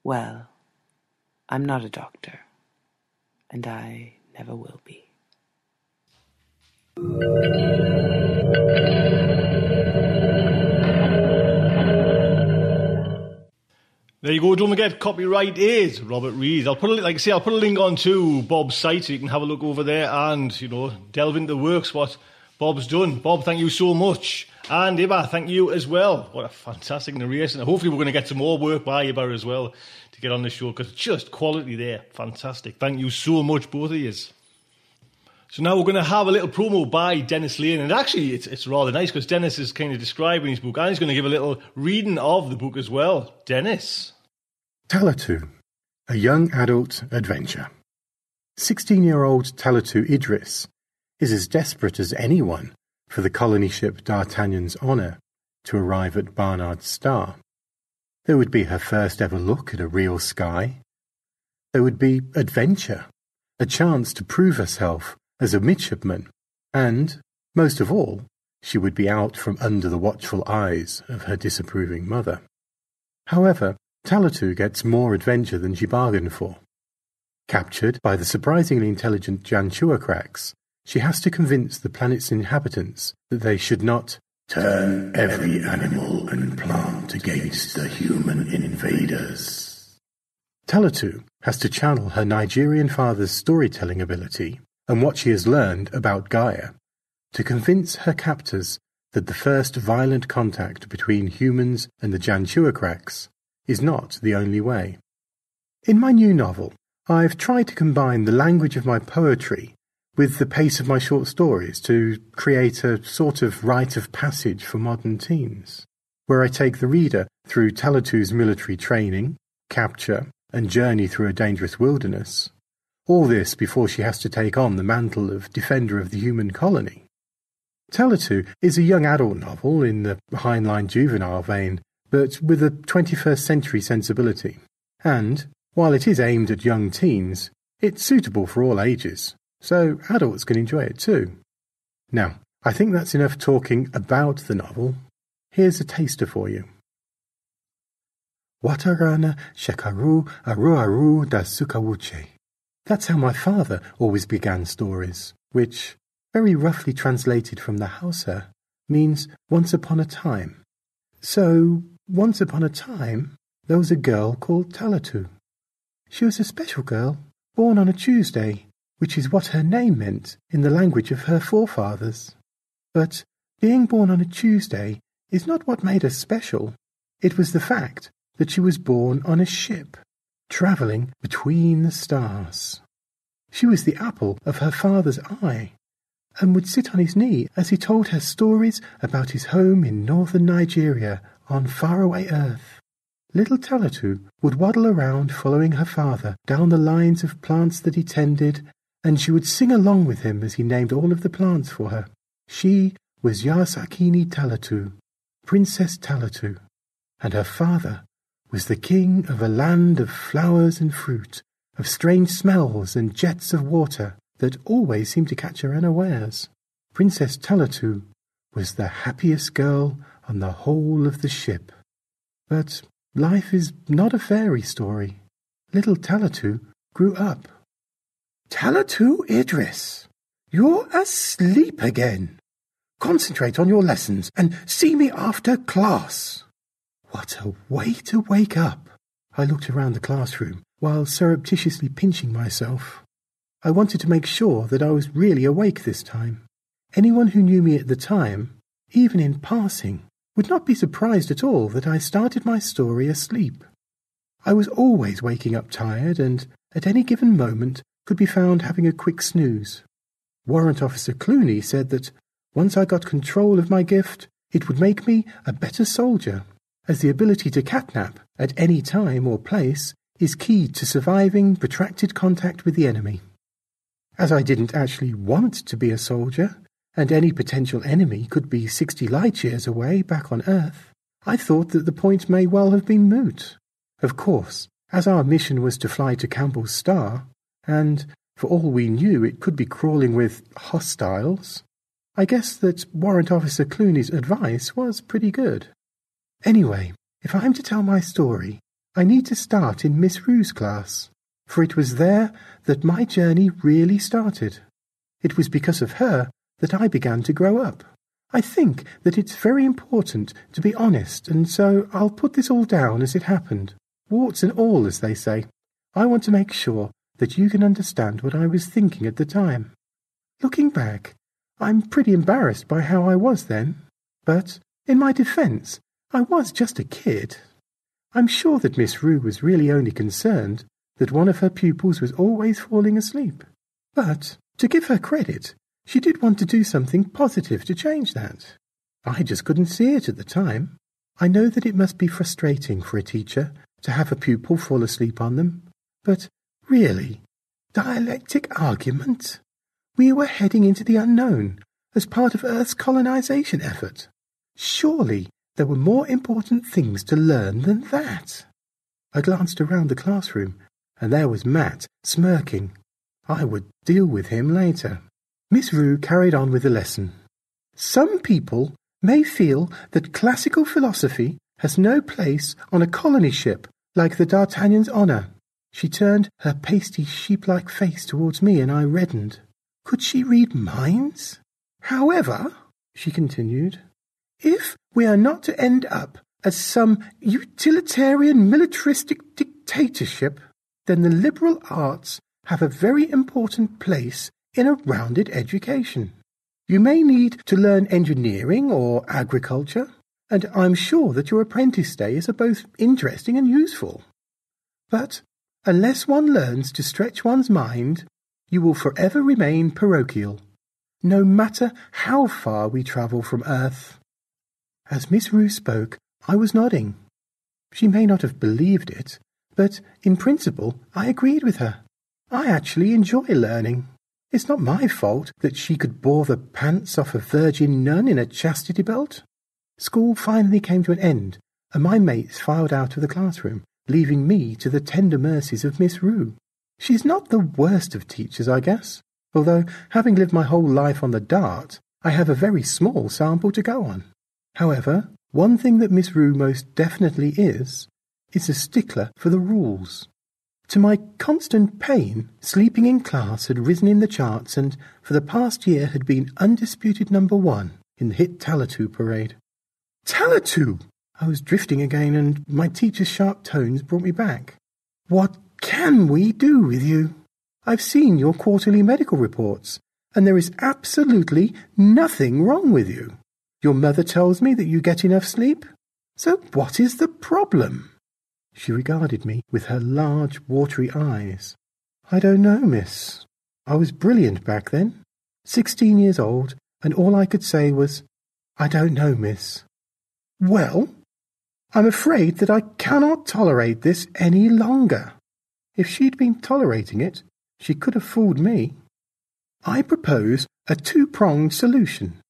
Well, I'm not a doctor. and I never will be. There you go. Don't forget, copyright is Robert Reed. I'll put a, like I say, I'll put a link on to Bob's site so you can have a look over there and you know delve into the works what Bob's done. Bob, thank you so much, and Ibba, thank you as well. What a fantastic narration! Hopefully, we're going to get some more work by Ibba as well to get on the show because just quality there, fantastic. Thank you so much, both of you. So now we're going to have a little promo by Dennis Lane, and actually it's it's rather nice because Dennis is kind of describing his book, and he's going to give a little reading of the book as well. Dennis. Talatu, a young adult adventure. 16 year old Talatu Idris is as desperate as anyone for the colony ship D'Artagnan's honour to arrive at Barnard's Star. There would be her first ever look at a real sky. There would be adventure, a chance to prove herself as a midshipman, and, most of all, she would be out from under the watchful eyes of her disapproving mother. However, Talatu gets more adventure than she bargained for. Captured by the surprisingly intelligent Janchuakrax, she has to convince the planet's inhabitants that they should not turn every animal and plant against the human invaders. Talatu has to channel her Nigerian father's storytelling ability and what she has learned about Gaia to convince her captors that the first violent contact between humans and the Janchuakrax is not the only way. In my new novel, I've tried to combine the language of my poetry with the pace of my short stories to create a sort of rite of passage for modern teens, where I take the reader through Talatu's military training, capture, and journey through a dangerous wilderness. All this before she has to take on the mantle of defender of the human colony. Talatu is a young adult novel in the Heinlein juvenile vein but with a 21st century sensibility. And, while it is aimed at young teens, it's suitable for all ages, so adults can enjoy it too. Now, I think that's enough talking about the novel. Here's a taster for you. Watarana Shekaru Aru da Sukawuche. That's how my father always began stories, which, very roughly translated from the Hausa, means once upon a time. So, once upon a time, there was a girl called Talatu. She was a special girl, born on a Tuesday, which is what her name meant in the language of her forefathers. But being born on a Tuesday is not what made her special. It was the fact that she was born on a ship, travelling between the stars. She was the apple of her father's eye, and would sit on his knee as he told her stories about his home in northern Nigeria on faraway earth. Little Talatu would waddle around following her father down the lines of plants that he tended, and she would sing along with him as he named all of the plants for her. She was Yasakini Talatu, Princess Talatu, and her father was the king of a land of flowers and fruit, of strange smells and jets of water that always seemed to catch her unawares. Princess Talatu was the happiest girl on the whole of the ship. But life is not a fairy story. Little Talatu grew up. Talatu Idris, you're asleep again. Concentrate on your lessons and see me after class. What a way to wake up! I looked around the classroom while surreptitiously pinching myself. I wanted to make sure that I was really awake this time. Anyone who knew me at the time, even in passing, would not be surprised at all that I started my story asleep. I was always waking up tired and, at any given moment, could be found having a quick snooze. Warrant Officer Clooney said that once I got control of my gift, it would make me a better soldier, as the ability to catnap at any time or place is key to surviving protracted contact with the enemy. As I didn't actually want to be a soldier, and any potential enemy could be sixty light years away back on Earth, I thought that the point may well have been moot. Of course, as our mission was to fly to Campbell's star, and for all we knew it could be crawling with hostiles, I guess that Warrant Officer Clooney's advice was pretty good. Anyway, if I'm to tell my story, I need to start in Miss Rue's class. for it was there that my journey really started. It was because of her that I began to grow up. I think that it's very important to be honest, and so I'll put this all down as it happened. Warts and all, as they say. I want to make sure that you can understand what I was thinking at the time. Looking back, I'm pretty embarrassed by how I was then, but in my defence, I was just a kid. I'm sure that Miss Rue was really only concerned that one of her pupils was always falling asleep. But, to give her credit, she did want to do something positive to change that. I just couldn't see it at the time. I know that it must be frustrating for a teacher to have a pupil fall asleep on them, but really, dialectic argument? We were heading into the unknown as part of Earth's colonization effort. Surely there were more important things to learn than that. I glanced around the classroom, and there was Matt smirking. I would deal with him later. Miss Rue carried on with the lesson. Some people may feel that classical philosophy has no place on a colony ship like the D'Artagnan's Honour. She turned her pasty sheep-like face towards me, and I reddened. Could she read minds? However, she continued, if we are not to end up as some utilitarian militaristic dictatorship, then the liberal arts have a very important place in a rounded education. You may need to learn engineering or agriculture, and I'm sure that your apprentice days are both interesting and useful. But unless one learns to stretch one's mind, you will forever remain parochial, no matter how far we travel from Earth. As Miss Rue spoke, I was nodding. She may not have believed it, but in principle I agreed with her. I actually enjoy learning. It's not my fault that she could bore the pants off a virgin nun in a chastity belt. School finally came to an end, and my mates filed out of the classroom, leaving me to the tender mercies of Miss Rue. She's not the worst of teachers, I guess, although, having lived my whole life on the Dart, I have a very small sample to go on. However, one thing that Miss Rue most definitely is, is a stickler for the rules. To my constant pain, sleeping in class had risen in the charts and, for the past year, had been undisputed number one in the hit Talatu parade. Talatu! I was drifting again, and my teacher's sharp tones brought me back. What can we do with you? I've seen your quarterly medical reports, and there is absolutely nothing wrong with you. Your mother tells me that you get enough sleep. So what is the problem? She regarded me with her large, watery eyes. I don't know, miss. I was brilliant back then. Sixteen years old, and all I could say was, I don't know, miss. Well, I'm afraid that I cannot tolerate this any longer. If she'd been tolerating it, she could have fooled me. I propose a two-pronged solution.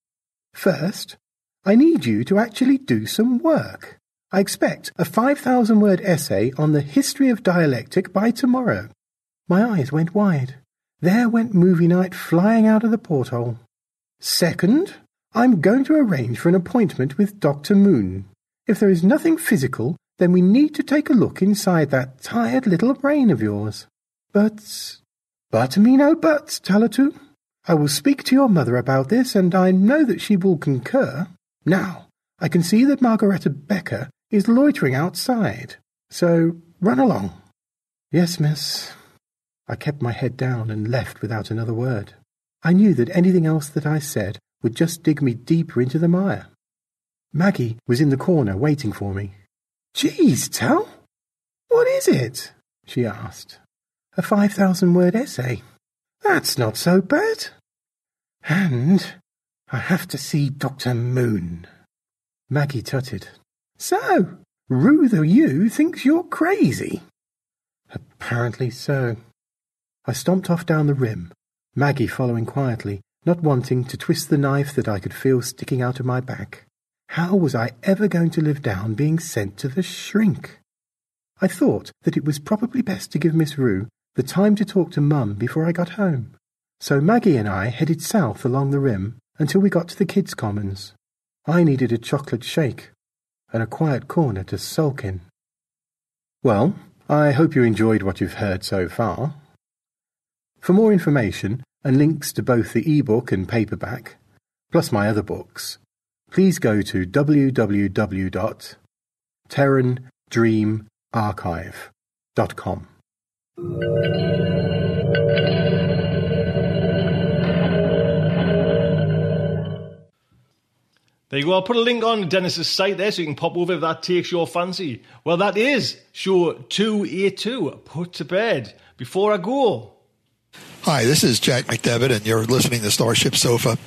First, I need you to actually do some work. I expect a 5,000 word essay on the history of dialectic by tomorrow. My eyes went wide. There went movie night flying out of the porthole. Second, I'm going to arrange for an appointment with Dr. Moon. If there is nothing physical, then we need to take a look inside that tired little brain of yours. But, but me no buts, Talatu. I will speak to your mother about this, and I know that she will concur. Now, I can see that Margaretta Becker is loitering outside, so run along. Yes, miss. I kept my head down and left without another word. I knew that anything else that I said would just dig me deeper into the mire. Maggie was in the corner waiting for me. Geez, Tal, what is it? she asked. A five thousand word essay. That's not so bad. And I have to see Dr. Moon. Maggie tutted. So, Rue the Ewe thinks you're crazy. Apparently so. I stomped off down the rim, Maggie following quietly, not wanting to twist the knife that I could feel sticking out of my back. How was I ever going to live down being sent to the shrink? I thought that it was probably best to give Miss Rue the time to talk to Mum before I got home. So Maggie and I headed south along the rim until we got to the kids' commons. I needed a chocolate shake and a quiet corner to sulk in. Well, I hope you enjoyed what you've heard so far. For more information and links to both the ebook and paperback, plus my other books, please go to www.terrandreamarchive.com. There you go. I'll put a link on Dennis's site there so you can pop over if that takes your fancy. Well, that is show 282, Put to Bed. Before I go. Hi, this is Jack McDevitt, and you're listening to Starship Sofa.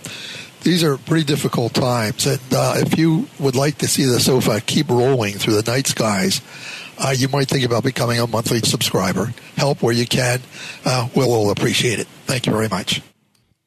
These are pretty difficult times, and uh, if you would like to see the sofa keep rolling through the night skies, uh, you might think about becoming a monthly subscriber. Help where you can. Uh, we'll all appreciate it. Thank you very much.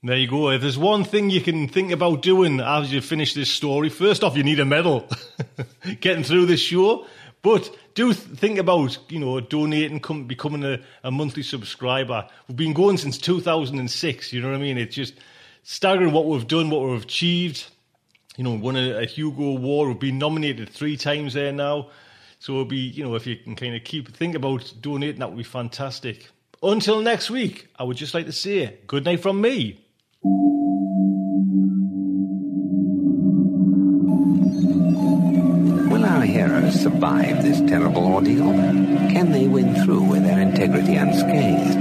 There you go. If there's one thing you can think about doing as you finish this story, first off, you need a medal getting through this show. But do think about, you know, donating, becoming a, a monthly subscriber. We've been going since 2006, you know what I mean? It's just staggering what we've done, what we've achieved. You know, won a, a Hugo Award. We've been nominated three times there now. So it'll be, you know, if you can kind of keep think about donating, that would be fantastic. Until next week, I would just like to say good night from me. Will our heroes survive this terrible ordeal? Can they win through with their integrity unscathed?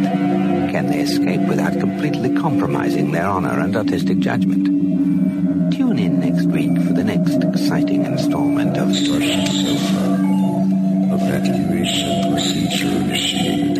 Can they escape without completely compromising their honor and artistic judgment? Tune in next week for the next exciting installment of Starship Sofa. Evacuation procedure initiated.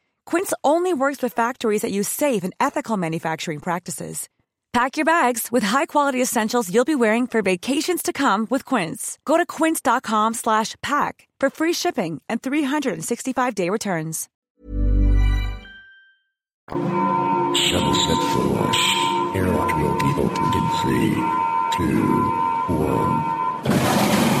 Quince only works with factories that use safe and ethical manufacturing practices. Pack your bags with high-quality essentials you'll be wearing for vacations to come with Quince. Go to quince.com slash pack for free shipping and 365-day returns. Shuttle set for launch. Airlock will be opened in three, two, one.